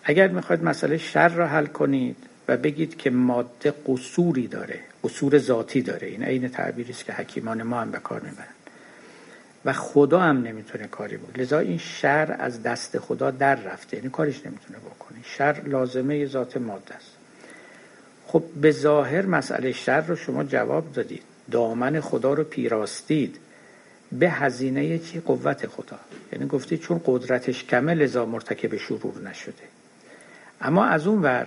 اگر می‌خواید مسئله شر را حل کنید و بگید که ماده قصوری داره قصور ذاتی داره. این عین تعبیری است که حکیمان ما هم به کار می‌برن. و خدا هم نمی‌تونه کاری بود لذا این شر از دست خدا در رفته. یعنی کارش نمی‌تونه بکنه. شر لازمه ذات ماده است. خب به ظاهر مسئله شر رو شما جواب دادید. دامن خدا رو پیراستید. به هزینه چی؟ قوت خدا. یعنی گفتید چون قدرتش کمه لذا مرتکب شرور نشده. اما از اون ور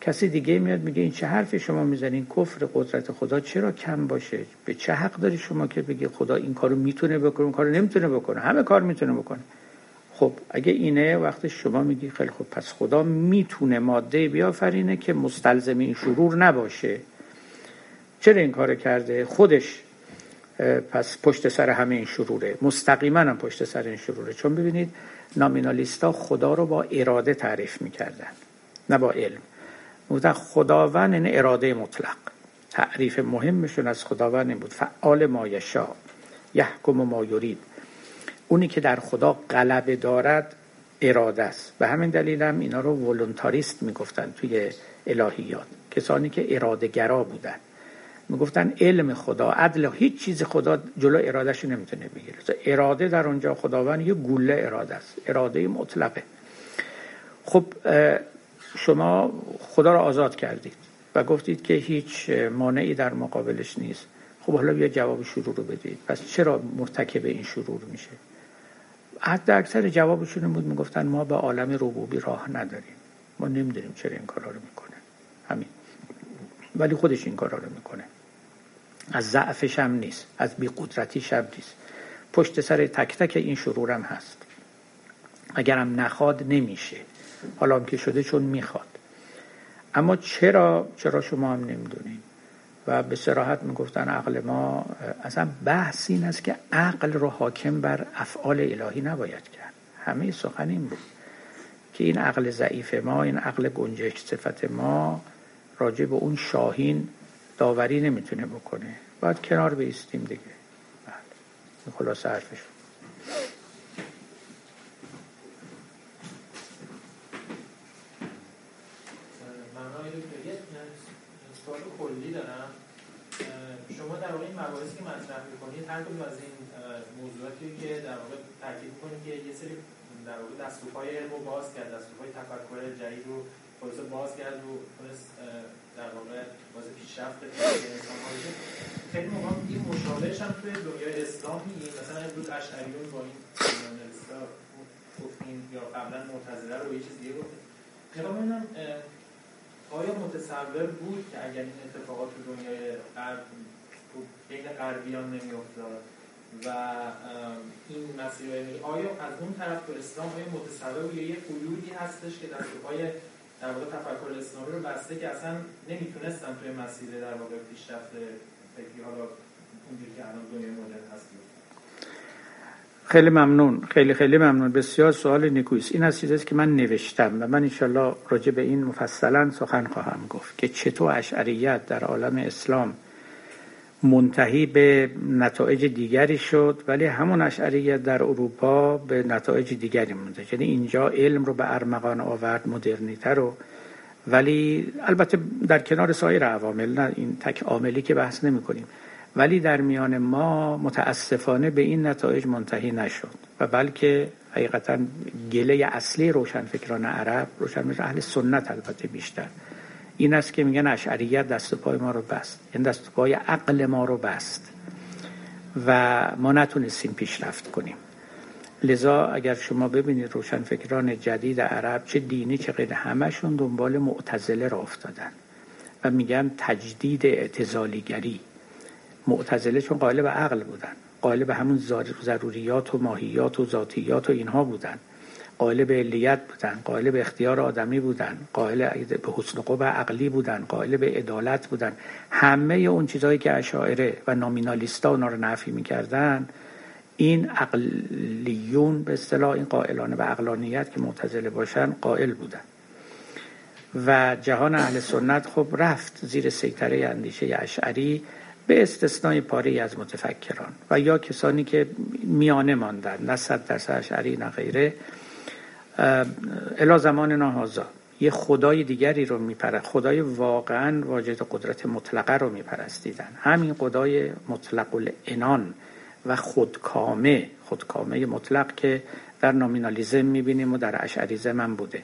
کسی دیگه میاد میگه این چه حرفی شما می‌زنین کفر قدرت خدا چرا کم باشه؟ به چه حق داری شما که بگی خدا این کارو می‌تونه بکنه اون کارو نمی‌تونه بکنه؟ همه کار می‌تونه بکنه. خب اگه اینه وقتی شما میگی خیلی خب پس خدا می‌تونه ماده بیافرینه که مستلزم این شرور نباشه. چرا این کار کرده؟ خودش پس پشت سر همه این شروره. مستقیما هم پشت سر این شروره. چون ببینید نامینالیستا خدا رو با اراده تعریف می‌کردن نه با علم. گفتن خداوند این اراده مطلق. تعریف مهمشون از خداوند این بود. فعال ما یشا یحکم ما یرید. اونی که در خدا غلبه دارد اراده است. به همین دلیل هم اینا رو ولونتاریست می‌گفتن توی الهیات. کسانی که اراده گرا بودن. می‌گفتن علم خدا عدل هیچ چیز خدا جلو ارادهش نمی‌تونه بگیره. اراده در اونجا خداوند یه گوله اراده است. اراده مطلقه. خب شما خدا را آزاد کردید و گفتید که هیچ مانعی در مقابلش نیست. خب حالا بیا جواب شروع رو بدید. پس چرا مرتکب این شروع میشه؟ حتی اکثر جوابشون بود می‌گفتن ما به عالم ربوبی راه نداریم. ما نمی‌دونیم چرا این کارا رو می‌کنه. همین. ولی خودش این کارا رو می‌کنه. از ضعفش هم نیست. از بی قدرتیش هم نیست. پشت سر تک تک این شرور هم هست. اگرم نخواد نمیشه. حالا که شده چون می‌خواد. اما چرا؟ چرا شما هم نمی‌دونین؟ و به سراحت می‌گفتن عقل ما اصلا بحث این است که عقل رو حاکم بر افعال الهی نباید کرد. همه سخن این بود که این عقل ضعیف ما این عقل گنجش صفت ما راجع به اون شاهین داوری نمی‌تونه بکنه. باید کنار بیستیم دیگه. بله. خلاص حرفش سوال کلی دارم. شما در واقع این مباحثی که مطرح می‌کنید هر کدوم از این موضوعاتی که در واقع تاکید کنید که یه سری در واقع دستگاه رو باز کرد دستگاه تفکر جدید رو خلاص باز کرد و در واقع باز پیشرفت انسان خیلی موقع این مشابهش هم توی دنیای اسلام میگیم. مثلا امروز اشعریون با این گفتیم یا قبلا معتزله رو یه چیز دیگه گفتیم. می‌خوام آیا متصور بود که اگر این اتفاقات تو دنیای غرب بین غربیان نمیافتاد و این مسیر آیا از اون طرف تو اسلام آیا متصور بود یه قیودی هستش که در پای در واقع تفکر اسلامی رو بسته که اصلا نمی‌تونستن توی مسیر در واقع پیشرفت فکری حالا اونجوری که الان دنیای مدرن هست. خیلی ممنون خیلی خیلی ممنون. بسیار سوال نیکویست این از چیزی که من نوشتم و من انشالله راجع به این مفصلا سخن خواهم گفت که چطور اشعریت در عالم اسلام منتهی به نتایج دیگری شد ولی همون اشعریت در اروپا به نتایج دیگری مونده. یعنی اینجا علم رو به ارمغان آورد مدرنیته رو ولی البته در کنار سایر عوامل نه این تک عاملی که بحث نمی کنیم ولی در میان ما متاسفانه به این نتایج منتهی نشد و بلکه حقیقتا گله اصلی روشنفکران عرب روشنفکران اهل سنت البته بیشتر این است که میگن اشعریت دست پای ما رو بست این یعنی دست پای عقل ما رو بست و ما نتونستیم پیشرفت کنیم. لذا اگر شما ببینید روشنفکران جدید عرب چه دینی چه غیر همشون دنبال معتزله را افتادن و میگن تجدید اعتزالیگری. معتزله چون قائل به عقل بودن. قائل به همون ضروریات و ماهیات و ذاتیات و اینها بودن. قائل به علیت بودن قائل به اختیار آدمی بودن قائل به حسن قوه عقلی بودن قائل به عدالت بودن. همه اون چیزهایی که اشاعره و نامینالیستا اونا رو نفی می‌کردن این عقلیون به اصطلاح این قائلان به عقلانیت که معتزله باشن قائل بودن. و جهان اهل سنت خب رفت زیر سیطره اندیشه اشعری به استثنای پاره از متفکران و یا کسانی که میانه ماندن نه صد درصد اشعری نه غیره الا زمان نهازا یه خدای دیگری رو میپره خدای واقعا واجد قدرت مطلقه رو میپرستیدن. همین خدای مطلق الانان و خودکامه خودکامه مطلق که در نامینالیزم می‌بینیم و در اشعریزم هم بوده.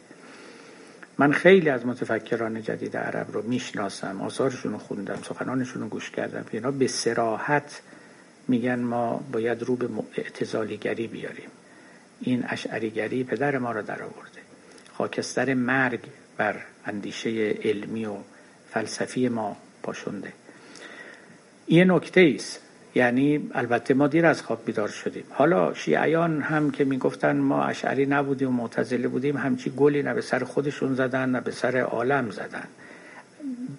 من خیلی از متفکران جدید عرب رو می‌شناسم آثارشون رو خوندم سخنانشون رو گوش کردم اینا به سراحت میگن ما باید رو به اعتزالیگری بیاریم. این اشعریگری پدر ما رو در آورده خاکستر مرگ بر اندیشه علمی و فلسفی ما پاشونده این نکته است. یعنی البته ما دیر از خواب بیدار شدیم. حالا شیعیان هم که می‌گفتن ما اشعری نبودیم و معتزله بودیم همچی گلی نه به سر خودشون زدن نه به سر عالم زدن.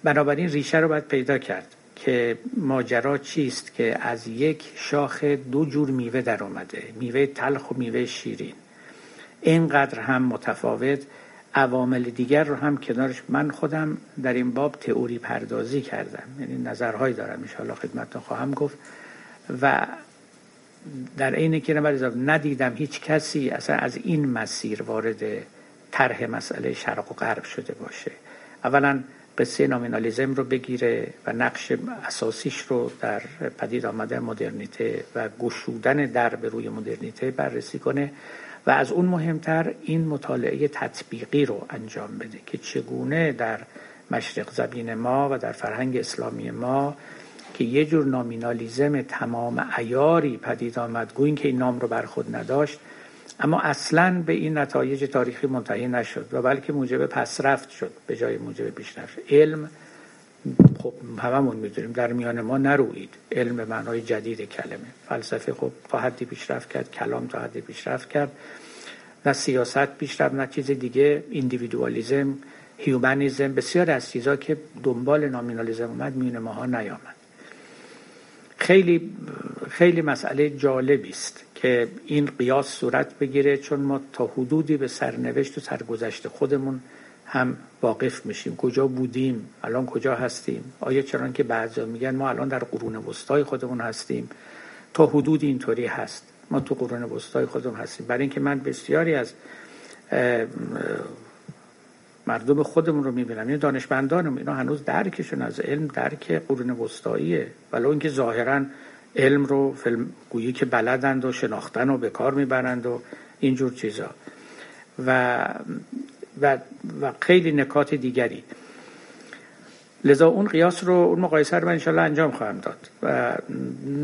بنابراین ریشه رو باید پیدا کرد که ماجرا چیست که از یک شاخ دو جور میوه در اومده میوه تلخ و میوه شیرین. اینقدر هم متفاوت عوامل دیگر رو هم کنارش من خودم در این باب تئوری پردازی کردم. یعنی نظرهایی دارم ان خدمتتون خواهم گفت. و در عین که ندیدم هیچ کسی اصلا از این مسیر وارد طرح مسئله شرق و غرب شده باشه. اولا قصه نامینالیزم رو بگیره و نقش اساسیش رو در پدید آمده مدرنیته و گشودن در به روی مدرنیته بررسی کنه و از اون مهمتر این مطالعه تطبیقی رو انجام بده که چگونه در مشرق زبین ما و در فرهنگ اسلامی ما که یه جور نامینالیزم تمام ایاری پدید آمد گوین که این نام رو بر خود نداشت اما اصلا به این نتایج تاریخی منتهی نشد و بلکه موجب پسرفت شد به جای موجب پیشرفت. علم خب هممون می‌دونیم در میان ما نروید. علم به معنای جدید کلمه. فلسفه خب تا حدی پیشرفت کرد کلام تا حدی پیشرفت کرد. نه سیاست پیشرفت نه چیز دیگه. individualism humanism بسیار از چیزا که دنبال nominalism اومد میون ماها نیامد. خیلی خیلی مسئله جالبی است که این قیاس صورت بگیره چون ما تا حدودی به سرنوشت و سرگذشت خودمون هم واقف میشیم. کجا بودیم؟ الان کجا هستیم؟ آیا چرا که بعضا میگن ما الان در قرون وسطای خودمون هستیم؟ تا حدود اینطوری هست. ما تو قرون وسطای خودمون هستیم. برای اینکه من بسیاری از مردم خودمون رو می‌بینم این دانشمندانم. اینا هنوز درکشون از علم درک قرون وسطاییه. ولو اینکه ظاهرا علم رو فیلم گویی که بلدند و شناختن و به کار می‌برند و اینجور چیزا. و و, و خیلی نکات دیگری. لذا اون قیاس رو اون مقایسه رو من انشالله انجام خواهم داد. و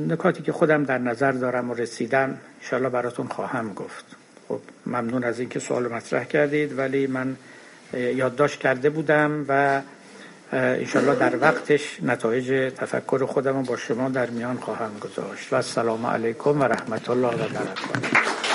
نکاتی که خودم در نظر دارم و رسیدم انشالله براتون خواهم گفت. خب ممنون از اینکه سوال مطرح کردید ولی من یادداشت کرده بودم و انشالله در وقتش نتایج تفکر خودم با شما در میان خواهم گذاشت. و السلام علیکم و رحمت الله و برکاته.